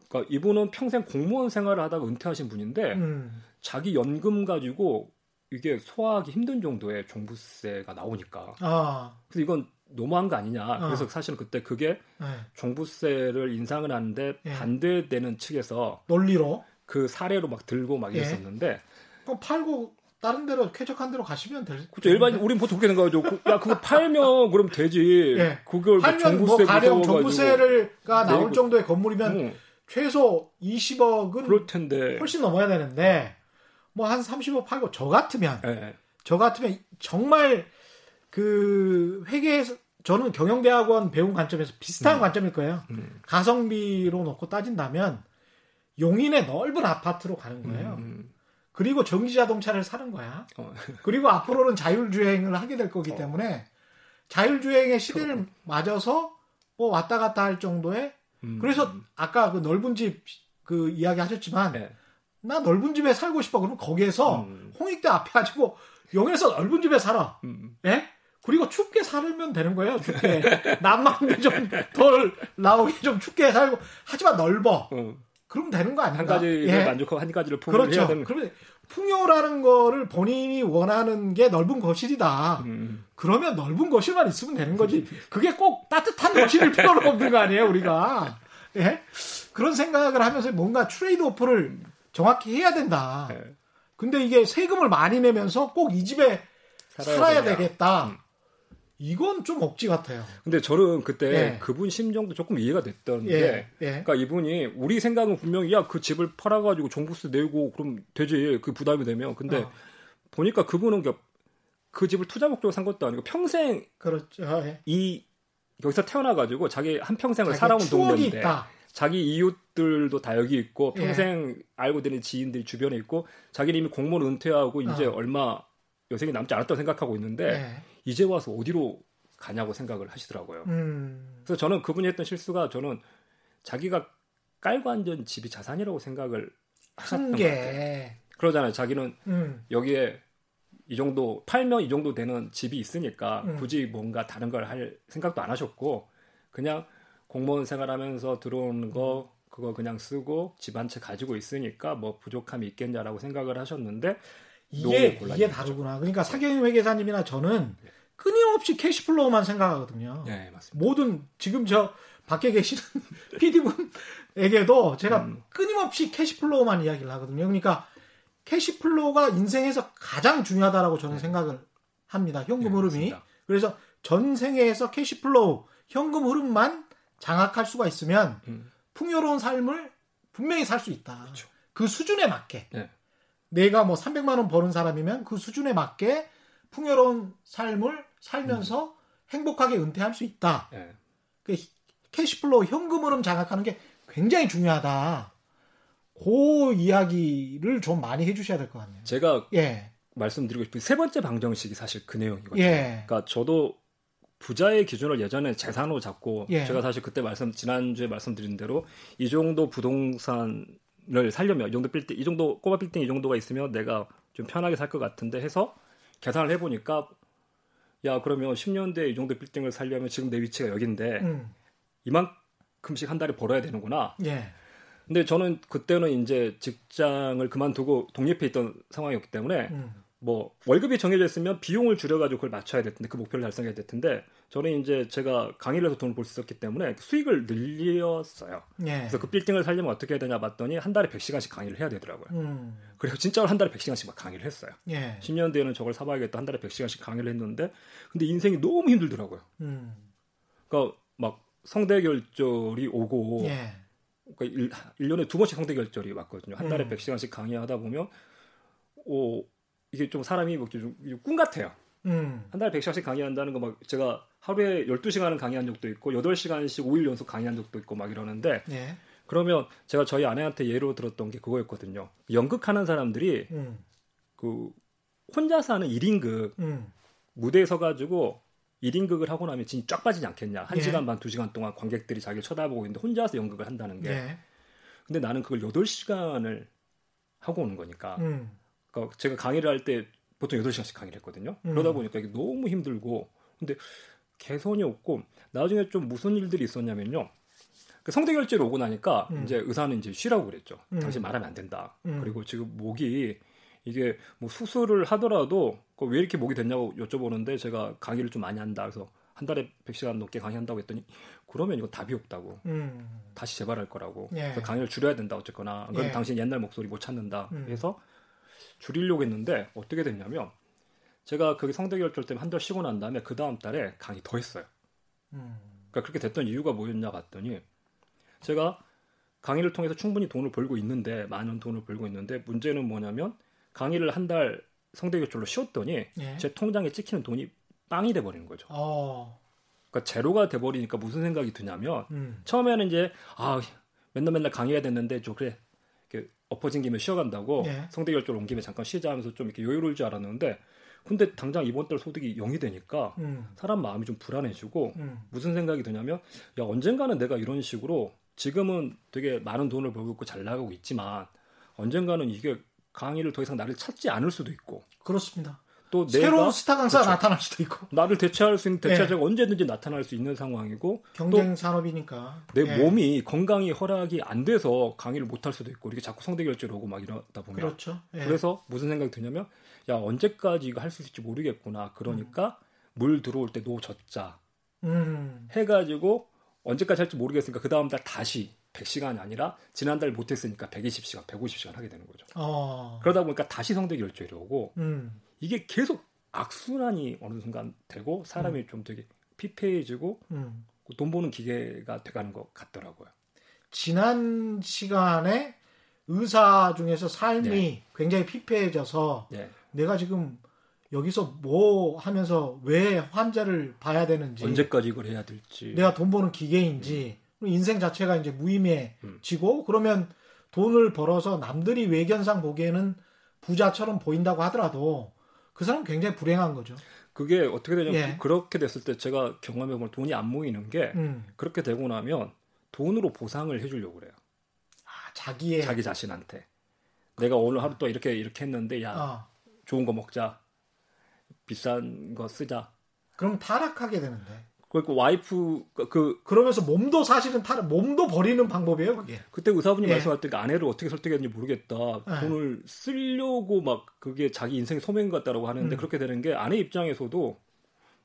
그러니까 이분은 평생 공무원 생활을 하다가 은퇴하신 분인데 음. 자기 연금 가지고 이게 소화하기 힘든 정도의 종부세가 나오니까 아. 그래서 이건 너무한 거 아니냐. 아. 그래서 사실은 그때 그게 네. 종부세를 인상을 하는데 예. 반대되는 측에서 논리로 그 사례로 막 들고 막 예. 이랬었는데 그 팔고 다른 데로 쾌적한 데로 가시면 될. 그렇죠. 일반 우린 보통 그렇게 생각하죠. 야 그거 팔면 그럼 되지. 예. 그걸 팔면 뭐 가령 종부세가 나올 정도의 건물이면 응. 최소 20억은 그럴 텐데 훨씬 넘어야 되는데 뭐 한 30억 팔고 저 같으면 예. 저 같으면 정말 그 회계에서 저는 경영대학원 배운 관점에서 비슷한 음. 관점일 거예요. 음. 가성비로 놓고 따진다면 용인의 넓은 아파트로 가는 거예요. 음. 음. 그리고 전기 자동차를 사는 거야. 어. 그리고 앞으로는 자율주행을 하게 될 거기 어. 때문에 자율주행의 시대를 맞아서 뭐 왔다 갔다 할 정도의 음. 그래서 아까 그 넓은 집 그 이야기 하셨지만 네. 나 넓은 집에 살고 싶어 그러면 거기에서 음. 홍익대 앞에 가지고 용에서 넓은 집에 살아. 음. 예? 그리고 춥게 살면 되는 거예요. 춥게 난방비 좀덜 나오게 좀 춥게 살고 하지만 넓어. 음. 그럼 되는 거 아닌가? 한 가지를 예. 만족하고 한 가지를 풍요를 그렇죠. 해야 되는. 그러면 풍요라는 거를 본인이 원하는 게 넓은 거실이다. 음. 그러면 넓은 거실만 있으면 되는 거지. 그게 꼭 따뜻한 거실일 필요는 없는 거 아니에요, 우리가. 예? 그런 생각을 하면서 뭔가 트레이드 오프를 정확히 해야 된다. 네. 근데 이게 세금을 많이 내면서 꼭 이 집에 살아야, 살아야 되겠다. 음. 이건 좀 억지 같아요. 근데 저는 그때 예. 그분 심정도 조금 이해가 됐던 예. 게, 예. 그러니까 이분이 우리 생각은 분명히 야 그 집을 팔아가지고 종부세 내고 그럼 되지 그 부담이 되면, 근데 어. 보니까 그분은 그 집을 투자 목적으로 산 것도 아니고 평생 그렇죠. 예. 이 여기서 태어나가지고 자기 한 평생을 살아온 동네인데 자기 이웃들도 다 여기 있고 예. 평생 알고 되는 지인들이 주변에 있고 자기는 이미 공무원 은퇴하고 이제 어. 얼마 여생이 남지 않았다고 생각하고 있는데. 예. 이제 와서 어디로 가냐고 생각을 하시더라고요. 음. 그래서 저는 그분이 했던 실수가 저는 자기가 깔고 앉은 집이 자산이라고 생각을 하셨던 게. 것 같아요. 그러잖아요. 자기는 음. 여기에 이 정도 팔면 이 정도 되는 집이 있으니까 음. 굳이 뭔가 다른 걸 할 생각도 안 하셨고 그냥 공무원 생활하면서 들어오는 거 그거 그냥 쓰고 집 한 채 가지고 있으니까 뭐 부족함이 있겠냐라고 생각을 하셨는데 이게 이게 다르구나. 그러니까 사경인 회계사님이나 저는 네. 끊임없이 cash flow만 생각하거든요. 네, 맞습니다. 모든 지금 저 밖에 계시는 PD분에게도 제가 음. 끊임없이 cash flow만 이야기를 하거든요. 그러니까 cash flow가 인생에서 가장 중요하다라고 저는 네. 생각을 합니다. 현금 네, 흐름이. 맞습니다. 그래서 인생에서 cash flow, 현금 흐름만 장악할 수가 있으면 음. 풍요로운 삶을 분명히 살 수 있다. 그렇죠. 그 수준에 맞게. 네. 내가 뭐 300만 원 버는 사람이면 그 수준에 맞게 풍요로운 삶을 살면서 음. 행복하게 은퇴할 수 있다. 네. 그 cash flow 현금 흐름 장악하는 게 굉장히 중요하다. 그 이야기를 좀 많이 해주셔야 될 것 같네요. 제가 예. 말씀드리고 싶은 세 번째 방정식이 사실 그 내용이거든요. 예. 그러니까 저도 부자의 기준을 예전에 재산으로 잡고 예. 제가 사실 그때 말씀 지난주에 말씀드린 대로 이 정도 부동산 을 살려면 이 정도 빌딩 이 정도 꼬마 빌딩 이 정도가 있으면 내가 좀 편하게 살 것 같은데 해서 계산을 해보니까 야 그러면 10년 뒤에 이 정도 빌딩을 살려면 지금 내 위치가 여긴데 음. 이만큼씩 한 달에 벌어야 되는구나. 예. 근데 저는 그때는 이제 직장을 그만두고 독립해 있던 상황이었기 때문에 음. 뭐 월급이 정해져 있으면 비용을 줄여가지고 그걸 맞춰야 될 텐데 그 목표를 달성해야 될 텐데 저는 이제 제가 강의를 해서 돈을 벌 수 있었기 때문에 수익을 늘렸어요. 예. 그래서 그 빌딩을 살려면 어떻게 해야 되냐 봤더니 한 달에 100시간씩 강의를 해야 되더라고요. 음. 그래서 진짜로 한 달에 100시간씩 막 강의를 했어요. 예. 10년 뒤에는 저걸 사봐야겠다 한 달에 100시간씩 강의를 했는데 근데 인생이 너무 힘들더라고요. 음. 그러니까 막 성대 결절이 오고 예. 그러니까 1, 년에두 번씩 성대 결절이 왔거든요. 한 달에 음. 100시간씩 강의하다 보면 오 이게 좀 사람이 뭐꿈 같아요. 음. 한 달에 100시간씩 강의한다는 거 막 제가 하루에 12시간은 강의한 적도 있고 8시간씩 5일 연속 강의한 적도 있고 막 이러는데 예. 그러면 제가 저희 아내한테 예로 들었던 게 그거였거든요. 연극하는 사람들이 음. 그 혼자서 하는 1인극 음. 무대에 서 가지고 1인극을 하고 나면 진짜 쫙 빠지지 않겠냐. 1시간 예. 반, 2시간 동안 관객들이 자기를 쳐다보고 있는데 혼자서 연극을 한다는 게. 예. 근데 나는 그걸 8시간을 하고 오는 거니까. 음. 그러니까 제가 강의를 할 때 보통 8시간씩 강의를 했거든요. 음. 그러다 보니까 이게 너무 힘들고 근데 개선이 없고 나중에 좀 무슨 일들이 있었냐면요. 그 성대결절 오고 나니까 음. 이제 의사는 이제 쉬라고 그랬죠. 음. 당신 말하면 안 된다. 음. 그리고 지금 목이 이게 뭐 수술을 하더라도 왜 이렇게 목이 됐냐고 여쭤보는데 제가 강의를 좀 많이 한다. 그래서 한 달에 100시간 넘게 강의한다고 했더니 그러면 이거 답이 없다고. 음. 다시 재발할 거라고. 예. 그래서 강의를 줄여야 된다 어쨌거나. 그럼 예. 당신 옛날 목소리 못 찾는다. 음. 그래서 줄이려고 했는데 어떻게 됐냐면 제가 거기 성대 결절 때문에 한 달 쉬고 난 다음에 그 다음 달에 강의 더 했어요. 음. 그러니까 그렇게 됐던 이유가 뭐였냐 봤더니 제가 강의를 통해서 충분히 돈을 벌고 있는데 많은 돈을 벌고 있는데 문제는 뭐냐면 강의를 한 달 성대 결절로 쉬었더니 예. 제 통장에 찍히는 돈이 빵이 돼 버리는 거죠. 어. 그러니까 제로가 돼 버리니까 무슨 생각이 드냐면 음. 처음에는 이제 아 맨날 맨날 강의해야 됐는데 저 그래 엎어진 김에 쉬어간다고 예. 성대결절 온 김에 잠깐 쉬자 하면서 좀 이렇게 여유로울 줄 알았는데 근데 당장 이번 달 소득이 0이 되니까 음. 사람 마음이 좀 불안해지고 음. 무슨 생각이 드냐면 야 언젠가는 내가 이런 식으로 지금은 되게 많은 돈을 벌고 있고 잘 나가고 있지만 언젠가는 이게 강의를 더 이상 나를 찾지 않을 수도 있고 그렇습니다. 또 새로운 스타 강사가 그렇죠. 나타날 수도 있고 나를 대체할 수 있는 대체자가 네. 언제든지 나타날 수 있는 상황이고 경쟁 산업이니까 내 네. 몸이 건강이 허락이 안 돼서 강의를 못 할 수도 있고 이렇게 자꾸 성대결절 오고 막 이러다 보면 그렇죠. 네. 그래서 무슨 생각이 드냐면 야 언제까지 이거 할 수 있을지 모르겠구나 그러니까 음. 물 들어올 때 노 젖자 음. 해가지고 언제까지 할지 모르겠으니까 그 다음 달 다시 100시간이 아니라 지난달 못했으니까 120시간, 150시간 하게 되는 거죠. 어. 그러다 보니까 다시 성대 결절이 오고 음. 이게 계속 악순환이 어느 순간 되고 사람이 음. 좀 되게 피폐해지고 음. 돈 버는 기계가 돼가는 것 같더라고요. 지난 시간에 의사 중에서 삶이 네. 굉장히 피폐해져서 네. 내가 지금 여기서 뭐 하면서 왜 환자를 봐야 되는지 언제까지 이걸 해야 될지 내가 돈 버는 기계인지 음. 인생 자체가 이제 무의미해지고 음. 그러면 돈을 벌어서 남들이 외견상 보기에는 부자처럼 보인다고 하더라도 그 사람 굉장히 불행한 거죠. 그게 어떻게 되냐면 예. 그렇게 됐을 때 제가 경험해 보면 돈이 안 모이는 게 음. 그렇게 되고 나면 돈으로 보상을 해주려고 그래요. 아, 자기의 자기 자신한테 내가 오늘 하루 또 이렇게 이렇게 했는데 야 어. 좋은 거 먹자 비싼 거 쓰자. 그럼 타락하게 되는데. 그러니까 와이프 그 그러면서 몸도 사실은 타 몸도 버리는 방법이에요 그게. 그때 의사분이 예. 말씀할 때 아내를 어떻게 설득했는지 모르겠다. 예. 돈을 쓰려고 막 그게 자기 인생의 소명 같다라고 하는데 음. 그렇게 되는 게 아내 입장에서도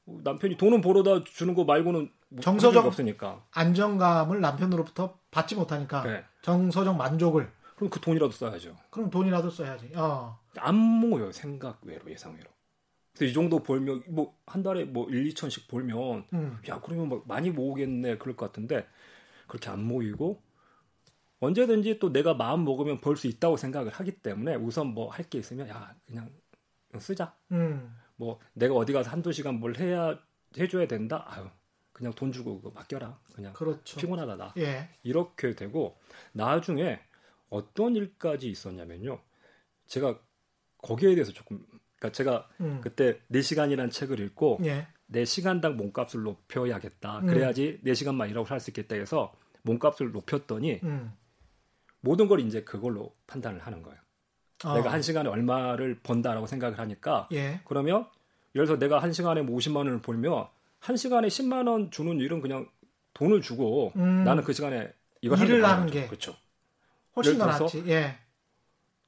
남편이 돈은 벌어다 주는 거 말고는 뭐 정서적 없으니까 안정감을 남편으로부터 받지 못하니까 네. 정서적 만족을 그럼 그 돈이라도 써야죠. 그럼 돈이라도 써야지. 어. 안 모여요 생각 외로 예상 외로. 그래서 이 정도 벌면 뭐 한 달에 뭐 1, 2천씩 벌면 음. 야 그러면 막 많이 모으겠네 그럴 것 같은데 그렇게 안 모이고 언제든지 또 내가 마음 먹으면 벌 수 있다고 생각을 하기 때문에 우선 뭐 할 게 있으면 야 그냥 쓰자. 음. 뭐 내가 어디 가서 한두 시간 뭘 해야 해줘야 된다. 아유 그냥 돈 주고 그거 맡겨라. 그냥 그렇죠. 피곤하다 나. 예. 이렇게 되고 나중에 어떤 일까지 있었냐면요. 제가 거기에 대해서 조금 그러니까 제가 음. 그때 4시간이라는 책을 읽고 예. 내 시간당 몸값을 높여야겠다. 음. 그래야지 4시간만 일하고 살 수 있겠다 해서 몸값을 높였더니 음. 모든 걸 이제 그걸로 판단을 하는 거예요. 어. 내가 한 시간에 얼마를 번다라고 생각을 하니까 예. 그러면 예를 들어서 내가 한 시간에 뭐 50만 원을 벌면 한 시간에 10만 원 주는 일은 그냥 돈을 주고 음. 나는 그 시간에 이걸 일을 하는 게 그렇죠. 훨씬 더 낫지. 예.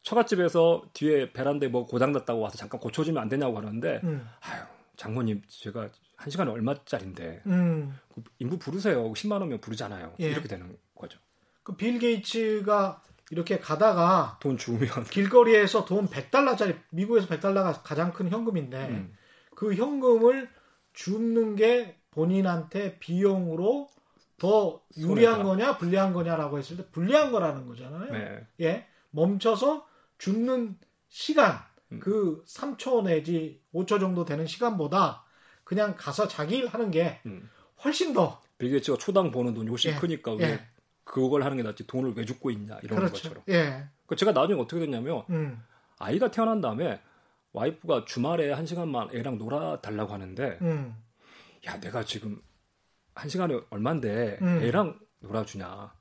처갓집에서 뒤에 베란다에 뭐 고장났다고 와서 잠깐 고쳐주면 안 되냐고 하는데 음. 아유 장모님 제가 한 시간에 얼마짜린데 음. 그 인부 부르세요 10만 원면 부르잖아요 예. 이렇게 되는 거죠. 그 빌 게이츠가 이렇게 가다가 돈 주면 길거리에서 돈 100달러짜리 미국에서 100달러가 가장 큰 현금인데 음. 그 현금을 줍는 게 본인한테 비용으로 더 유리한 손해다. 거냐 불리한 거냐라고 했을 때 불리한 거라는 거잖아요. 네. 예. 멈춰서 죽는 시간 음. 그 3초 내지 5초 정도 되는 시간보다 그냥 가서 자기 일 하는 게 음. 훨씬 더 빌게이츠가 초당 버는 돈이 훨씬 예. 크니까 왜 예. 그걸 하는 게 낫지 돈을 왜 줍고 있냐 이런 그렇죠. 것처럼. 예. 그 제가 나중에 어떻게 됐냐면 음. 아이가 태어난 다음에 와이프가 주말에 한 시간만 애랑 놀아 달라고 하는데 음. 야 내가 지금 한 시간에 얼만데 음. 애랑 놀아주냐.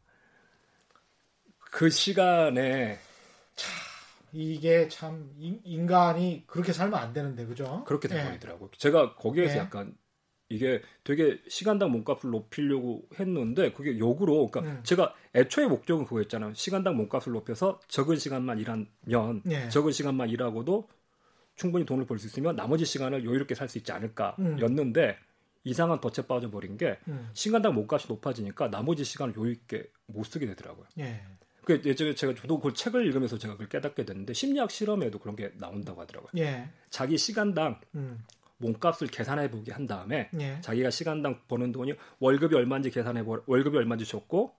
그 시간에 참 이게 참 인간이 그렇게 살면 안 되는데 그죠? 그렇게 돼버리더라고요. 예. 제가 거기에서 예. 약간 이게 되게 시간당 몸값을 높이려고 했는데 그게 역으로 그러니까 음. 제가 애초에 목적은 그거였잖아요. 시간당 몸값을 높여서 적은 시간만 일하면 예. 적은 시간만 일하고도 충분히 돈을 벌 수 있으면 나머지 시간을 여유롭게 살 수 있지 않을까였는데 음. 이상한 덫에 빠져버린 게 음. 시간당 몸값이 높아지니까 나머지 시간을 여유 있게 못 쓰게 되더라고요. 예. 그 예전에 제가 저도 그 책을 읽으면서 제가 그걸 깨닫게 됐는데 심리학 실험에도 그런 게 나온다고 하더라고요. 예. 자기 시간당 음. 몸값을 계산해 보게 한 다음에 예. 자기가 시간당 버는 돈이 월급이 얼마인지 계산해 보 월급이 얼마인지 줬고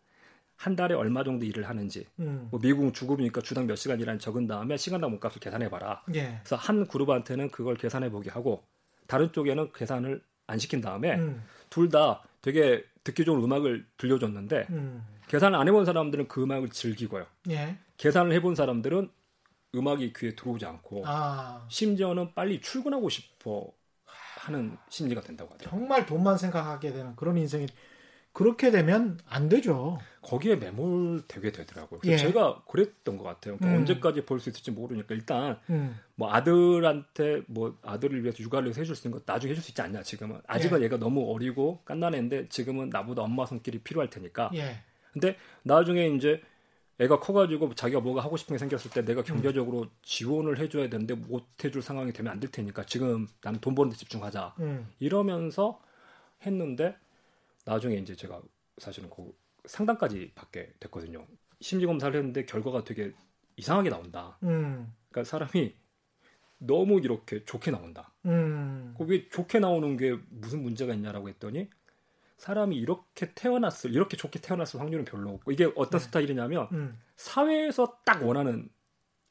한 달에 얼마 정도 일을 하는지 음. 뭐 미국은 주급이니까 주당 몇 시간 일하는 적은 다음에 시간당 몸값을 계산해 봐라. 예. 그래서 한 그룹한테는 그걸 계산해 보게 하고 다른 쪽에는 계산을 안 시킨 다음에 음. 둘다 되게 듣기 좋은 음악을 들려줬는데 음. 계산을 안 해본 사람들은 그 음악을 즐기고요. 예. 계산을 해본 사람들은 음악이 귀에 들어오지 않고 아. 심지어는 빨리 출근하고 싶어 하는 심리가 된다고 하더라고요. 정말 돈만 생각하게 되는 그런 인생이 그렇게 되면 안 되죠. 거기에 매몰되게 되더라고요. 예. 제가 그랬던 것 같아요. 그러니까 음. 언제까지 볼 수 있을지 모르니까 일단 음. 뭐 아들한테 뭐 아들을 위해서 육아를 위해서 해줄 수 있는 것 나중에 해줄 수 있지 않냐 지금은 아직은 예. 얘가 너무 어리고 깐난애인데 지금은 나보다 엄마 손길이 필요할 테니까. 예. 근데 나중에 이제 애가 커가지고 자기가 뭐가 하고 싶은 게 생겼을 때 내가 경제적으로 음. 지원을 해줘야 되는데 못 해줄 상황이 되면 안 될 테니까 지금 나는 돈 버는 데 집중하자 음. 이러면서 했는데 나중에 이제 제가 사실은 그 상담까지 받게 됐거든요. 심리 검사를 했는데 결과가 되게 이상하게 나온다. 음. 그러니까 사람이 너무 이렇게 좋게 나온다. 음. 그게 좋게 나오는 게 무슨 문제가 있냐라고 했더니 사람이 이렇게 태어났을 이렇게 좋게 태어났을 확률은 별로 없고 이게 어떤 네. 스타일이냐면 음. 사회에서 딱 원하는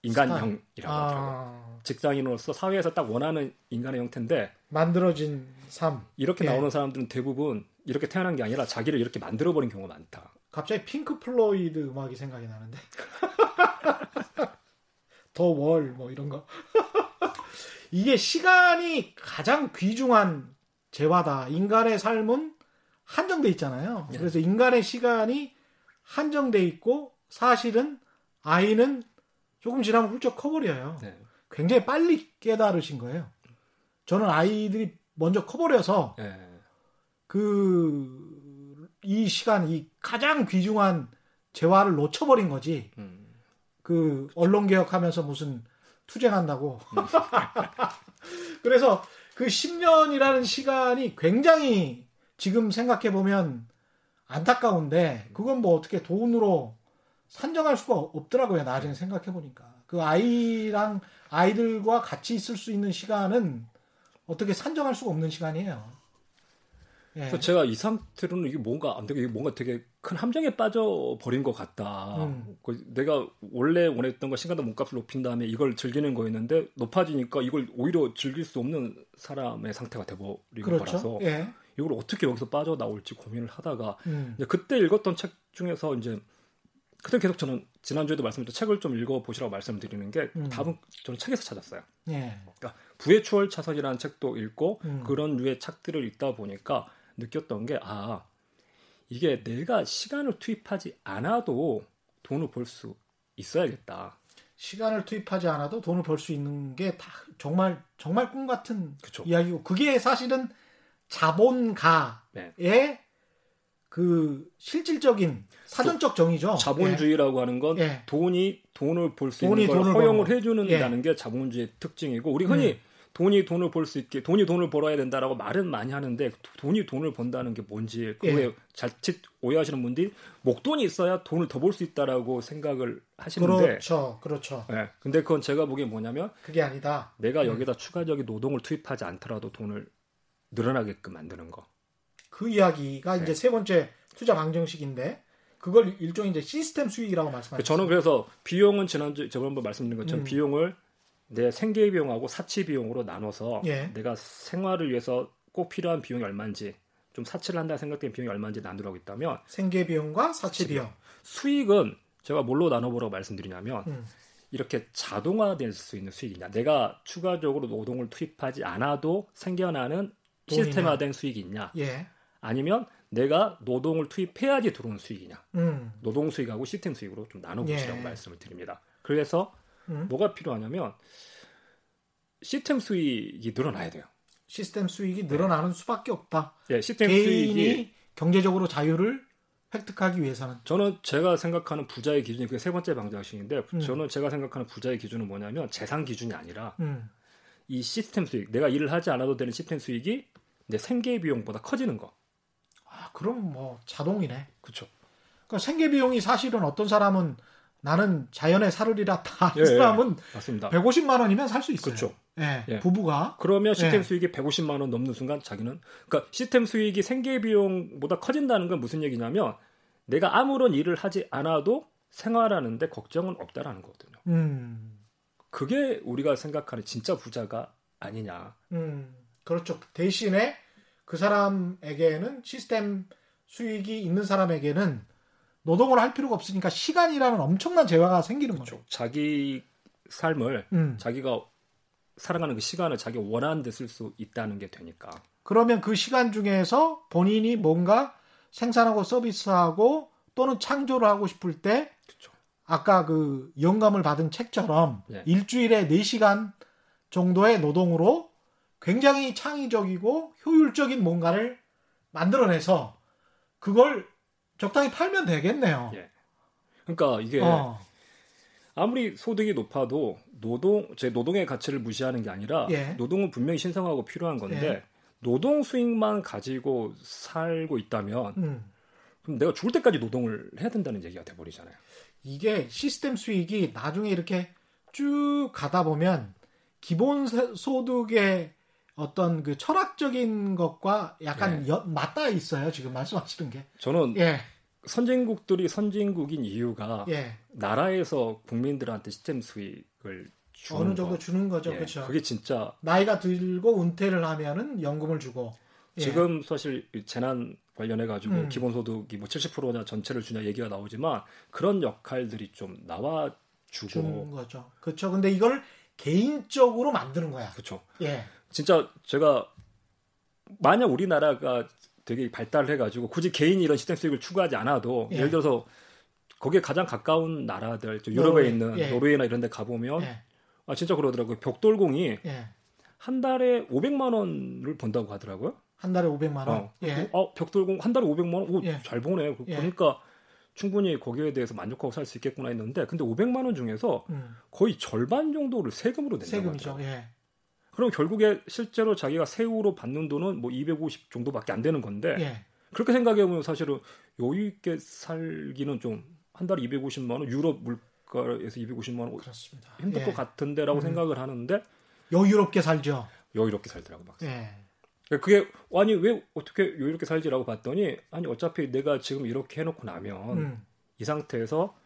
인간형이라고 아. 하더라고요. 직장인으로서 사회에서 딱 원하는 인간의 형태인데 만들어진 삶 이렇게 예. 나오는 사람들은 대부분 이렇게 태어난 게 아니라 자기를 이렇게 만들어버린 경우가 많다. 갑자기 핑크 플로이드 음악이 생각이 나는데 The Wall 뭐 이런 거 이게 시간이 가장 귀중한 재화다. 인간의 삶은 한정돼 있잖아요. 네. 그래서 인간의 시간이 한정돼 있고 사실은 아이는 조금 지나면 훌쩍 커버려요. 네. 굉장히 빨리 깨달으신 거예요. 저는 아이들이 먼저 커버려서 네. 그이 시간 이 가장 귀중한 재화를 놓쳐버린 거지. 음. 그 언론 개혁하면서 무슨 투쟁한다고. 음. 그래서 그 10년이라는 시간이 굉장히 지금 생각해 보면 안타까운데 그건 뭐 어떻게 돈으로 산정할 수가 없더라고요. 나중에 생각해 보니까 그 아이랑 아이들과 같이 있을 수 있는 시간은 어떻게 산정할 수가 없는 시간이에요. 예. 그래서 제가 이 상태로는 이게 뭔가 안 되게 이게 뭔가 되게 큰 함정에 빠져 버린 것 같다. 음. 그 내가 원래 원했던 거 시간당 몸값을 높인 다음에 이걸 즐기는 거였는데 높아지니까 이걸 오히려 즐길 수 없는 사람의 상태가 돼버린 그렇죠? 거라서 예. 이걸 어떻게 여기서 빠져 나올지 고민을 하다가 음. 그때 읽었던 책 중에서 이제 그때 계속 저는 지난주에도 말씀드렸던 책을 좀 읽어보시라고 말씀드리는 게 음. 답은 저는 책에서 찾았어요. 예. 그러니까 부의 추월 차선이라는 책도 읽고 음. 그런 류의 책들을 읽다 보니까 느꼈던 게 아 이게 내가 시간을 투입하지 않아도 돈을 벌 수 있어야겠다. 시간을 투입하지 않아도 돈을 벌 수 있는 게 다 정말 정말 꿈 같은 그쵸. 이야기고 그게 사실은 자본가의 네. 그 실질적인 사전적 정의죠. 자본주의라고 예. 하는 건 예. 돈이 돈을 볼수 있는 걸 허용을 해주는다는 예. 게 자본주의의 특징이고 우리 흔히 음. 돈이 돈을 벌 수 있게 돈이 돈을 벌어야 된다라고 말은 많이 하는데 돈이 돈을 번다는 게 뭔지 그거에 예. 자칫 오해하시는 분들이 목돈이 있어야 돈을 더 벌 수 있다라고 생각을 하시는데 그렇죠, 그렇죠. 네, 근데 그건 제가 보기엔 뭐냐면 그게 아니다. 내가 음. 여기다 음. 추가적인 노동을 투입하지 않더라도 돈을 늘어나게끔 만드는 거. 그 이야기가 네. 이제 세 번째 투자 방정식인데 그걸 일종의 이제 시스템 수익이라고 말씀하셨어요. 저는 그래서 비용은 지난주 저번 한번 말씀드린 것처럼 음. 비용을 내 생계 비용하고 사치 비용으로 나눠서 예. 내가 생활을 위해서 꼭 필요한 비용이 얼마인지 좀 사치를 한다 생각된 비용이 얼마인지 나누라고 있다면 생계 비용과 사치 비용 수익은 제가 뭘로 나눠보라고 말씀드리냐면 음. 이렇게 자동화될 수 있는 수익이냐 내가 추가적으로 노동을 투입하지 않아도 생겨나는 시스템화된 수익이 있냐 예. 아니면 내가 노동을 투입해야지 들어오는 수익이냐 음. 노동 수익하고 시스템 수익으로 좀 나눠보시라고 예. 말씀을 드립니다 그래서 음. 뭐가 필요하냐면 시스템 수익이 늘어나야 돼요. 시스템 수익이 늘어나는 네. 수밖에 없다. 네, 시스템 개인이 수익이 경제적으로 자유를 획득하기 위해서는 저는 제가 생각하는 부자의 기준이 그게 세 번째 방정식인데 음. 저는 제가 생각하는 부자의 기준은 뭐냐면 재산 기준이 아니라 음. 이 시스템 수익 내가 일을 하지 않아도 되는 시스템 수익이 내 생계 비용보다 커지는 거. 아 그럼 뭐 자동이네. 그렇죠. 그러니까 생계 비용이 사실은 어떤 사람은 나는 자연의 사르리라 다 예, 사람은 예, 맞습니다. 150만 원이면 살 수 있어요. 그렇죠. 예, 예. 부부가 그러면 시스템 예. 수익이 150만 원 넘는 순간 자기는 그러니까 시스템 수익이 생계 비용보다 커진다는 건 무슨 얘기냐면 내가 아무런 일을 하지 않아도 생활하는데 걱정은 없다라는 거거든요. 음. 그게 우리가 생각하는 진짜 부자가 아니냐. 음. 그렇죠. 대신에 그 사람에게는 시스템 수익이 있는 사람에게는 노동을 할 필요가 없으니까 시간이라는 엄청난 재화가 생기는 그렇죠. 거죠. 자기 삶을 음. 자기가 살아가는 그 시간을 자기 원하는 데 쓸 수 있다는 게 되니까. 그러면 그 시간 중에서 본인이 뭔가 생산하고 서비스하고 또는 창조를 하고 싶을 때 그렇죠. 아까 그 영감을 받은 책처럼 네. 일주일에 4시간 정도의 노동으로 굉장히 창의적이고 효율적인 뭔가를 만들어내서 그걸 적당히 팔면 되겠네요. 예. 그러니까 이게 어. 아무리 소득이 높아도 노동 제 노동의 가치를 무시하는 게 아니라 예. 노동은 분명히 신성하고 필요한 건데 예. 노동 수익만 가지고 살고 있다면 음. 그럼 내가 죽을 때까지 노동을 해야 된다는 얘기가 돼 버리잖아요. 이게 시스템 수익이 나중에 이렇게 쭉 가다 보면 기본 소득의 어떤 그 철학적인 것과 약간 예. 여, 맞닿아 있어요. 지금 말씀하시는 게. 저는 예. 선진국들이 선진국인 이유가 예. 나라에서 국민들한테 시스템 수익을 어느 정도 거. 주는 거죠, 예. 그렇죠. 그게 진짜 나이가 들고 은퇴를 하면은 연금을 주고 예. 지금 사실 재난 관련해 가지고 음. 기본소득이 뭐 70%냐 전체를 주냐 얘기가 나오지만 그런 역할들이 좀 나와 주고 주는 거죠. 그렇죠. 근데 이걸 개인적으로 만드는 거야. 그렇죠. 예. 진짜 제가 만약 우리나라가 되게 발달을 해가지고 굳이 개인이 이런 시스템 수익을 추구하지 않아도 예. 를 들어서 거기에 가장 가까운 나라들 유럽에 노르웨이. 있는 예. 노르웨이나 이런 데 가보면 예. 아 진짜 그러더라고요. 벽돌공이 예. 한 달에 500만 원을 번다고 하더라고요. 한 달에 500만 원. 어, 예. 어 벽돌공 한 달에 500만 원. 오, 예. 잘 보네. 예. 그러니까 충분히 거기에 대해서 만족하고 살 수 있겠구나 했는데 근데 500만 원 중에서 음. 거의 절반 정도를 세금으로 낸다고 세금이죠. 예. 그럼 결국에 실제로 자기가 세후로 받는 돈은 뭐 250 정도밖에 안 되는 건데 예. 그렇게 생각해 보면 사실은 여유 있게 살기는 좀 한 달에 250만 원 유럽 물가에서 250만 원 그렇습니다. 힘들 예. 것 같은데라고 음. 생각을 하는데 여유롭게 살죠. 여유롭게 살더라고 막. 예. 그게 아니 왜 어떻게 여유롭게 살지라고 봤더니 아니 어차피 내가 지금 이렇게 해놓고 나면 음. 이 상태에서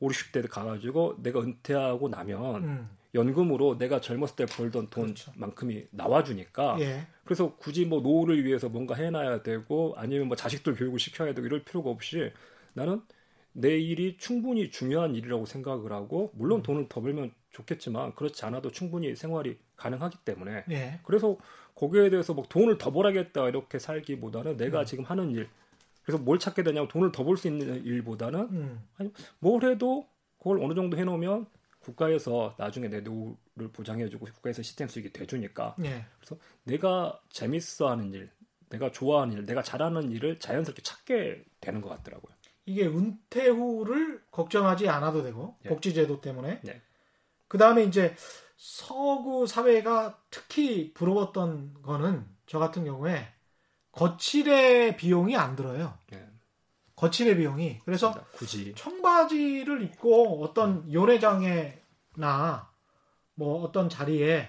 5, 60대 가가지고 내가 은퇴하고 나면 음. 연금으로 내가 젊었을 때 벌던 돈만큼이 그렇죠. 나와주니까 예. 그래서 굳이 뭐 노후를 위해서 뭔가 해놔야 되고 아니면 뭐 자식들 교육을 시켜야 되고 이럴 필요가 없이 나는 내 일이 충분히 중요한 일이라고 생각을 하고 물론 음. 돈을 더 벌면 좋겠지만 그렇지 않아도 충분히 생활이 가능하기 때문에 예. 그래서 거기에 대해서 뭐 돈을 더 벌어야겠다 이렇게 살기보다는 내가 음. 지금 하는 일 그래서 뭘 찾게 되냐면 돈을 더 벌 수 있는 일보다는 음. 아니 뭘 해도 그걸 어느 정도 해놓으면 국가에서 나중에 내 노후를 보장해주고 국가에서 시스템 수익이 돼주니까 예. 그래서 내가 재밌어하는 일, 내가 좋아하는 일, 내가 잘하는 일을 자연스럽게 찾게 되는 것 같더라고요. 이게 은퇴 후를 걱정하지 않아도 되고 예. 복지제도 때문에 예. 그 다음에 이제 서구 사회가 특히 부러웠던 거는 저 같은 경우에 거칠의 비용이 안 들어요. 네. 거칠의 비용이 그래서 굳이 청바지를 입고 어떤 요래장에나 뭐 어떤 자리에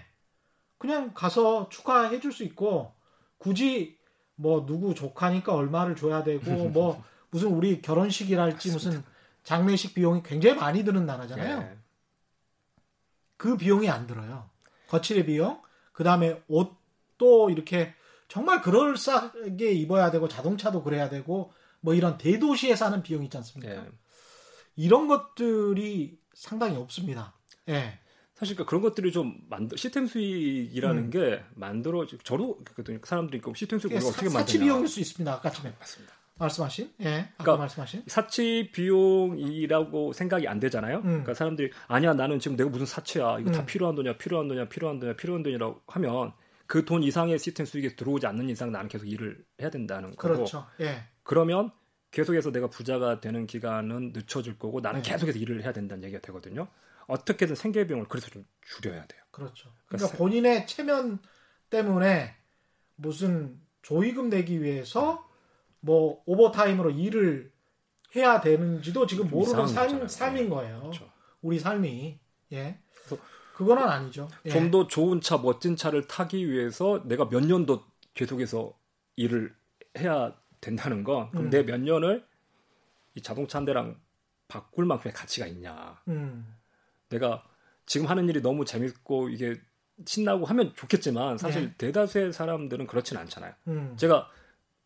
그냥 가서 추가해 줄 수 있고 굳이 뭐 누구 조카니까 얼마를 줘야 되고 뭐 무슨 우리 결혼식이랄지 무슨 장례식 비용이 굉장히 많이 드는 나라잖아요. 네. 그 비용이 안 들어요. 거칠의 비용, 그 다음에 옷도 이렇게 정말 그럴싸하게 입어야 되고 자동차도 그래야 되고 뭐 이런 대도시에 사는 비용 있지 않습니까? 네. 이런 것들이 상당히 없습니다. 예. 네. 사실 그러니까 그런 것들이 좀 만들 시스템 수익이라는 음. 게 만들어 저도 그랬더니 사람들이 시스템 수익을 예, 어떻게 만드냐 사치 비용일 수 있습니다. 아까 전에 맞습니다. 말씀하신 예 아까 그러니까 말씀하신 사치 비용이라고 생각이 안 되잖아요. 음. 그러니까 사람들이 아니야 나는 지금 내가 무슨 사치야 이거 음. 다 필요한 돈이야 필요한 돈이야 필요한 돈이야 필요한 돈이라고 하면 그 돈 이상의 시스템 수익이 들어오지 않는 이상 나는 계속 일을 해야 된다는 거고. 그렇죠. 예. 그러면 계속해서 내가 부자가 되는 기간은 늦춰질 거고 나는 예. 계속해서 일을 해야 된다는 얘기가 되거든요. 어떻게든 생계 비용을 그래서 좀 줄여야 돼요. 그렇죠. 그러니까, 그러니까 본인의 체면 때문에 무슨 조의금 내기 위해서 뭐 오버타임으로 일을 해야 되는지도 지금 모르는 삶, 삶인 거예요. 그렇죠. 우리 삶이. 예. 그거는 아니죠. 예. 좀더 좋은 차, 멋진 차를 타기 위해서 내가 몇 년도 계속해서 일을 해야 된다는 건 그럼 음. 내몇 년을 이 자동차 한 대랑 바꿀 만큼의 가치가 있냐. 음. 내가 지금 하는 일이 너무 재밌고 이게 신나고 하면 좋겠지만 사실 예. 대다수의 사람들은 그렇진 않잖아요. 음. 제가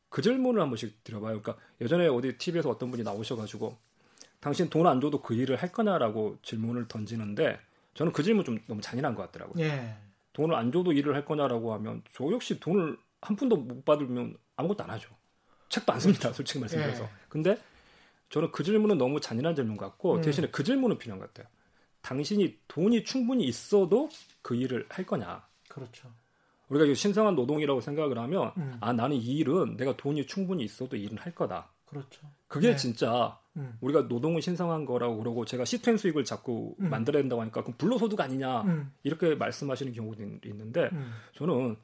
그 질문을 한 번씩 드려봐요. 그러니까 예전에 어디 TV에서 어떤 분이 나오셔가지고 당신 돈 안 줘도 그 일을 할 거냐라고 질문을 던지는데 저는 그 질문 좀 너무 잔인한 것 같더라고요. 예. 돈을 안 줘도 일을 할 거냐라고 하면 저 역시 돈을 한 푼도 못 받으면 아무것도 안 하죠. 책도 안 씁니다. 솔직히 말씀드려서. 예. 근데 저는 그 질문은 너무 잔인한 질문 같고 음. 대신에 그 질문은 필요한 것 같아요. 당신이 돈이 충분히 있어도 그 일을 할 거냐. 그렇죠. 우리가 이 신성한 노동이라고 생각을 하면 음. 아 나는 이 일은 내가 돈이 충분히 있어도 일은 할 거다. 그렇죠. 그게 네. 진짜 음. 우리가 노동은 신성한 거라고 그러고 제가 시스템 수익을 자꾸 음. 만들어야 된다고 하니까 그럼 불로소득 아니냐 음. 이렇게 말씀하시는 경우도 있는데 음. 저는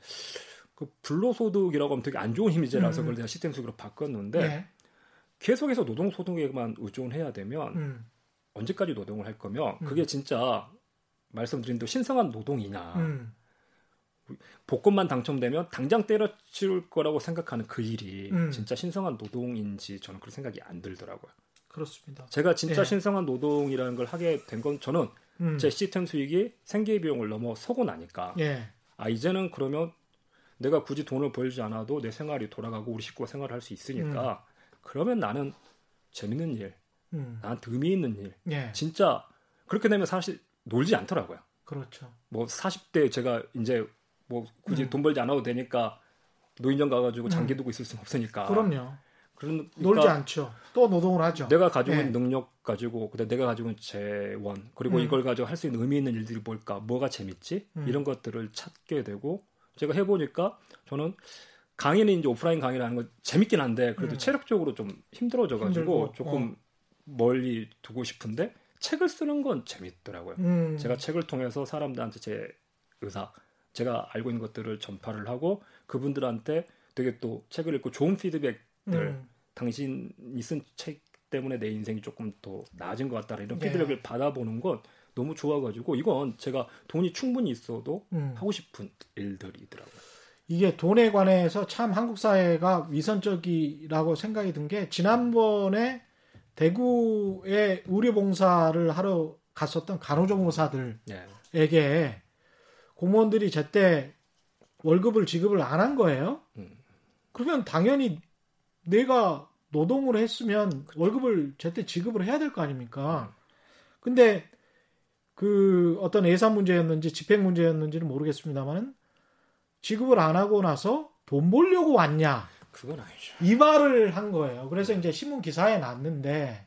그 불로소득이라고 하면 되게 안 좋은 이미지라서 음. 그걸 내가 시스템 수익으로 바꿨는데 네. 계속해서 노동 소득에만 의존해야 되면 언제까지 노동을 할 거면 그게 진짜 말씀드린 대로 신성한 노동이냐 복권만 당첨되면 당장 때려칠 거라고 생각하는 그 일이 음. 진짜 신성한 노동인지 저는 그런 생각이 안 들더라고요. 그렇습니다. 제가 진짜 예. 신성한 노동이라는 걸 하게 된 건 저는 음. 제 시스템 수익이 생계 비용을 넘어 서고 나니까 예. 아 이제는 그러면 내가 굳이 돈을 벌지 않아도 내 생활이 돌아가고 우리 식구가 생활을 할 수 있으니까 음. 그러면 나는 재밌는 일, 음. 나한테 의미 있는 일, 예. 진짜 그렇게 되면 사실 놀지 않더라고요. 그렇죠. 뭐 40대 제가 이제 뭐 굳이 음. 돈 벌지 않아도 되니까 노인정 가가지고 장기 음. 두고 있을 수는 없으니까. 그럼요. 그러니까 놀지 않죠. 또 노동을 하죠. 내가 가지고 있는 네. 능력 가지고 그다음 내가 가지고 있는 재원 그리고 음. 이걸 가지고 할 수 있는 의미 있는 일들이 뭘까? 뭐가 재밌지? 음. 이런 것들을 찾게 되고 제가 해보니까 저는 강의는 이제 오프라인 강의라는 건 재밌긴 한데 그래도 음. 체력적으로 좀 힘들어져가지고 조금 어. 멀리 두고 싶은데 책을 쓰는 건 재밌더라고요. 음. 제가 책을 통해서 사람들한테 제 의사, 제가 알고 있는 것들을 전파를 하고 그분들한테 되게 또 책을 읽고 좋은 피드백들, 음. 당신이 쓴 책 때문에 내 인생이 조금 더 나아진 것 같다 이런 네. 피드백을 네. 받아보는 건 너무 좋아가지고 이건 제가 돈이 충분히 있어도 음. 하고 싶은 일들이더라고요. 이게 돈에 관해서 참 한국 사회가 위선적이라고 생각이 든 게 지난번에 대구에 의료봉사를 하러 갔었던 간호조무사들에게 네. 공무원들이 제때 월급을 지급을 안 한 거예요. 음. 그러면 당연히 내가 노동을 했으면 월급을 제때 지급을 해야 될 거 아닙니까? 음. 근데 그 어떤 예산 문제였는지 집행 문제였는지는 모르겠습니다만은 지급을 안 하고 나서 돈 벌려고 왔냐? 그건 아니죠. 이 말을 한 거예요. 그래서 이제 신문 기사에 났는데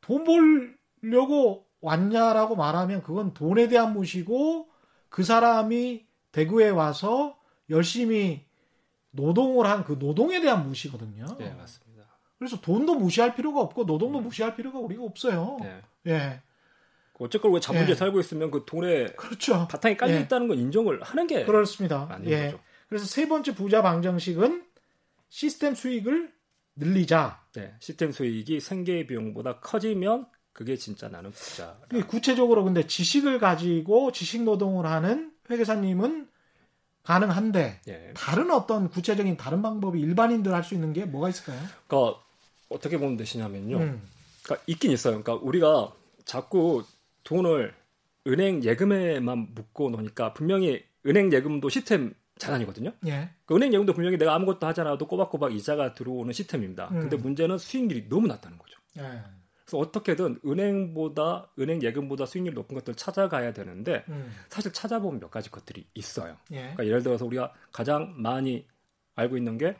돈 벌려고 왔냐라고 말하면 그건 돈에 대한 무시고 그 사람이 대구에 와서 열심히 노동을 한 그 노동에 대한 무시거든요. 네, 맞습니다. 그래서 돈도 무시할 필요가 없고 노동도 음. 무시할 필요가 우리가 없어요. 네. 예. 어쨌건 왜 자본주의에 예. 살고 있으면 그 돈에 그렇죠. 바탕이 깔려 예. 있다는 건 인정을 하는 게 그렇습니다. 맞는 예. 거죠. 그래서 세 번째 부자 방정식은 시스템 수익을 늘리자. 네, 시스템 수익이 생계 비용보다 커지면 그게 진짜 나는 부자. 구체적으로 근데 지식을 가지고 지식 노동을 하는 회계사님은 가능한데 예. 다른 어떤 구체적인 다른 방법이 일반인들 할 수 있는 게 뭐가 있을까요? 그러니까 어떻게 보면 되시냐면요. 음. 그러니까 있긴 있어요. 그러니까 우리가 자꾸 돈을 은행 예금에만 묶고 놓으니까 분명히 은행 예금도 시스템 자산이거든요. 예. 그 은행 예금도 분명히 내가 아무것도 하지 않아도 꼬박꼬박 이자가 들어오는 시스템입니다. 음. 근데 문제는 수익률이 너무 낮다는 거죠. 예. 그래서 어떻게든 은행보다 은행 예금보다 수익률이 높은 것들을 찾아가야 되는데 음. 사실 찾아보면 몇 가지 것들이 있어요. 예. 그러니까 예를 들어서 우리가 가장 많이 알고 있는 게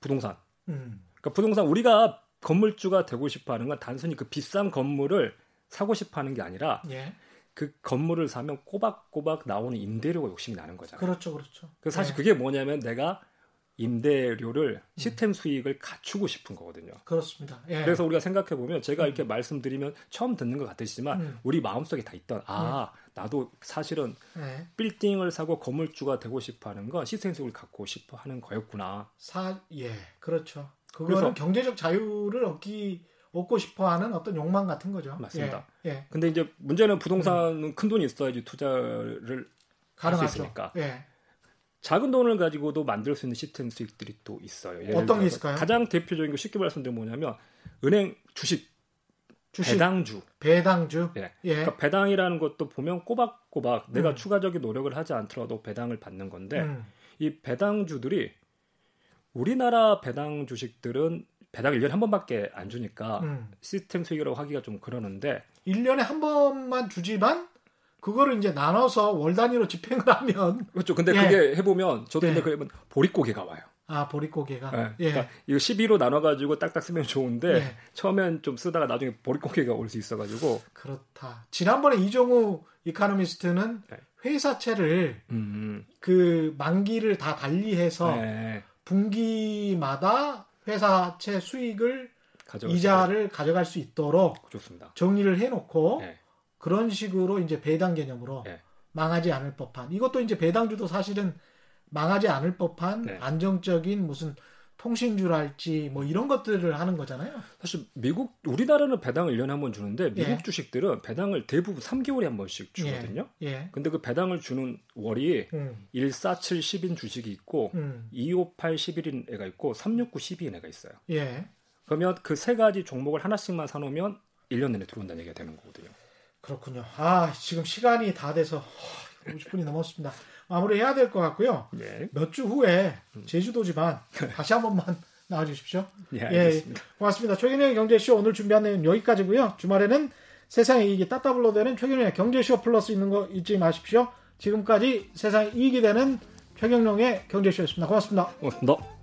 부동산. 음. 그러니까 부동산 우리가 건물주가 되고 싶어 하는 건 단순히 그 비싼 건물을 사고 싶어 하는 게 아니라 예. 그 건물을 사면 꼬박꼬박 나오는 임대료가 욕심이 나는 거잖아요. 그렇죠, 그렇죠. 그 사실 예. 그게 뭐냐면 내가 임대료를 음. 시스템 수익을 갖추고 싶은 거거든요. 그렇습니다. 예. 그래서 우리가 생각해 보면 제가 음. 이렇게 말씀드리면 처음 듣는 것 같으시지만 음. 우리 마음속에 다 있던 아 예. 나도 사실은 예. 빌딩을 사고 건물주가 되고 싶어하는 건 시스템 수익을 갖고 싶어하는 거였구나. 사 예, 그렇죠. 그거는 경제적 자유를 얻기 얻고 싶어하는 어떤 욕망 같은 거죠. 맞습니다. 예, 예. 근데 이제 문제는 부동산은 음. 큰 돈이 있어야지 투자를 할 수 있으니까. 예. 작은 돈을 가지고도 만들 수 있는 시스템 수익들이 또 있어요. 어떤 게 있을까요? 가장 대표적인 거 쉽게 말씀드리면 뭐냐면 은행 주식, 주식 배당주. 배당주. 예. 예. 그러니까 배당이라는 것도 보면 꼬박꼬박 음. 내가 추가적인 노력을 하지 않더라도 배당을 받는 건데 음. 이 배당주들이 우리나라 배당 주식들은 배당 1년에 한 번밖에 안 주니까 음. 시스템 수익이라고 하기가 좀 그러는데 1년에 한 번만 주지만 그거를 이제 나눠서 월 단위로 집행을 하면 그렇죠. 근데 예. 그게 해보면 저도 네. 근데 그러면 보릿고개가 와요. 아 보릿고개가. 네. 예. 그러니까 이거 12로 나눠가지고 딱딱 쓰면 좋은데 예. 처음엔 좀 쓰다가 나중에 보릿고개가 올 수 있어가지고. 그렇다. 지난번에 이종우 이카노미스트는 네. 회사채를 음. 그 만기를 다 달리해서 네. 분기마다 회사채 수익을 이자를 가져갈 수 있도록 좋습니다. 정리를 해놓고 네. 그런 식으로 이제 배당 개념으로 네. 망하지 않을 법한 이것도 이제 배당주도 사실은 망하지 않을 법한 네. 안정적인 무슨 통신주랄지 뭐 이런 것들을 하는 거잖아요. 사실 미국 우리나라는 배당을 1년에 한 번 주는데 미국 예. 주식들은 배당을 대부분 3개월에 한 번씩 주거든요. 예. 예. 근데 그 배당을 주는 월이 음. 147 10인 주식이 있고 음. 258 11인 애가 있고 369 12인 애가 있어요. 예. 그러면 그 세 가지 종목을 하나씩만 사 놓으면 1년 내내 들어온다는 얘기가 되는 거거든요. 그렇군요. 아, 지금 시간이 다 돼서 50분이 넘었습니다. 마무리해야 될 것 같고요. 네. 몇주 후에 음. 제주도 지만 다시 한 번만 나와주십시오. 네, 알겠습니다. 예, 고맙습니다. 최근의 경제쇼 오늘 준비한 내용 여기까지고요. 주말에는 세상에 이익이 따따블로 되는 최경영의 경제쇼 플러스 있는 거 잊지 마십시오. 지금까지 세상에 이익이 되는 최경영의 경제쇼였습니다. 고맙습니다. 고맙습니다.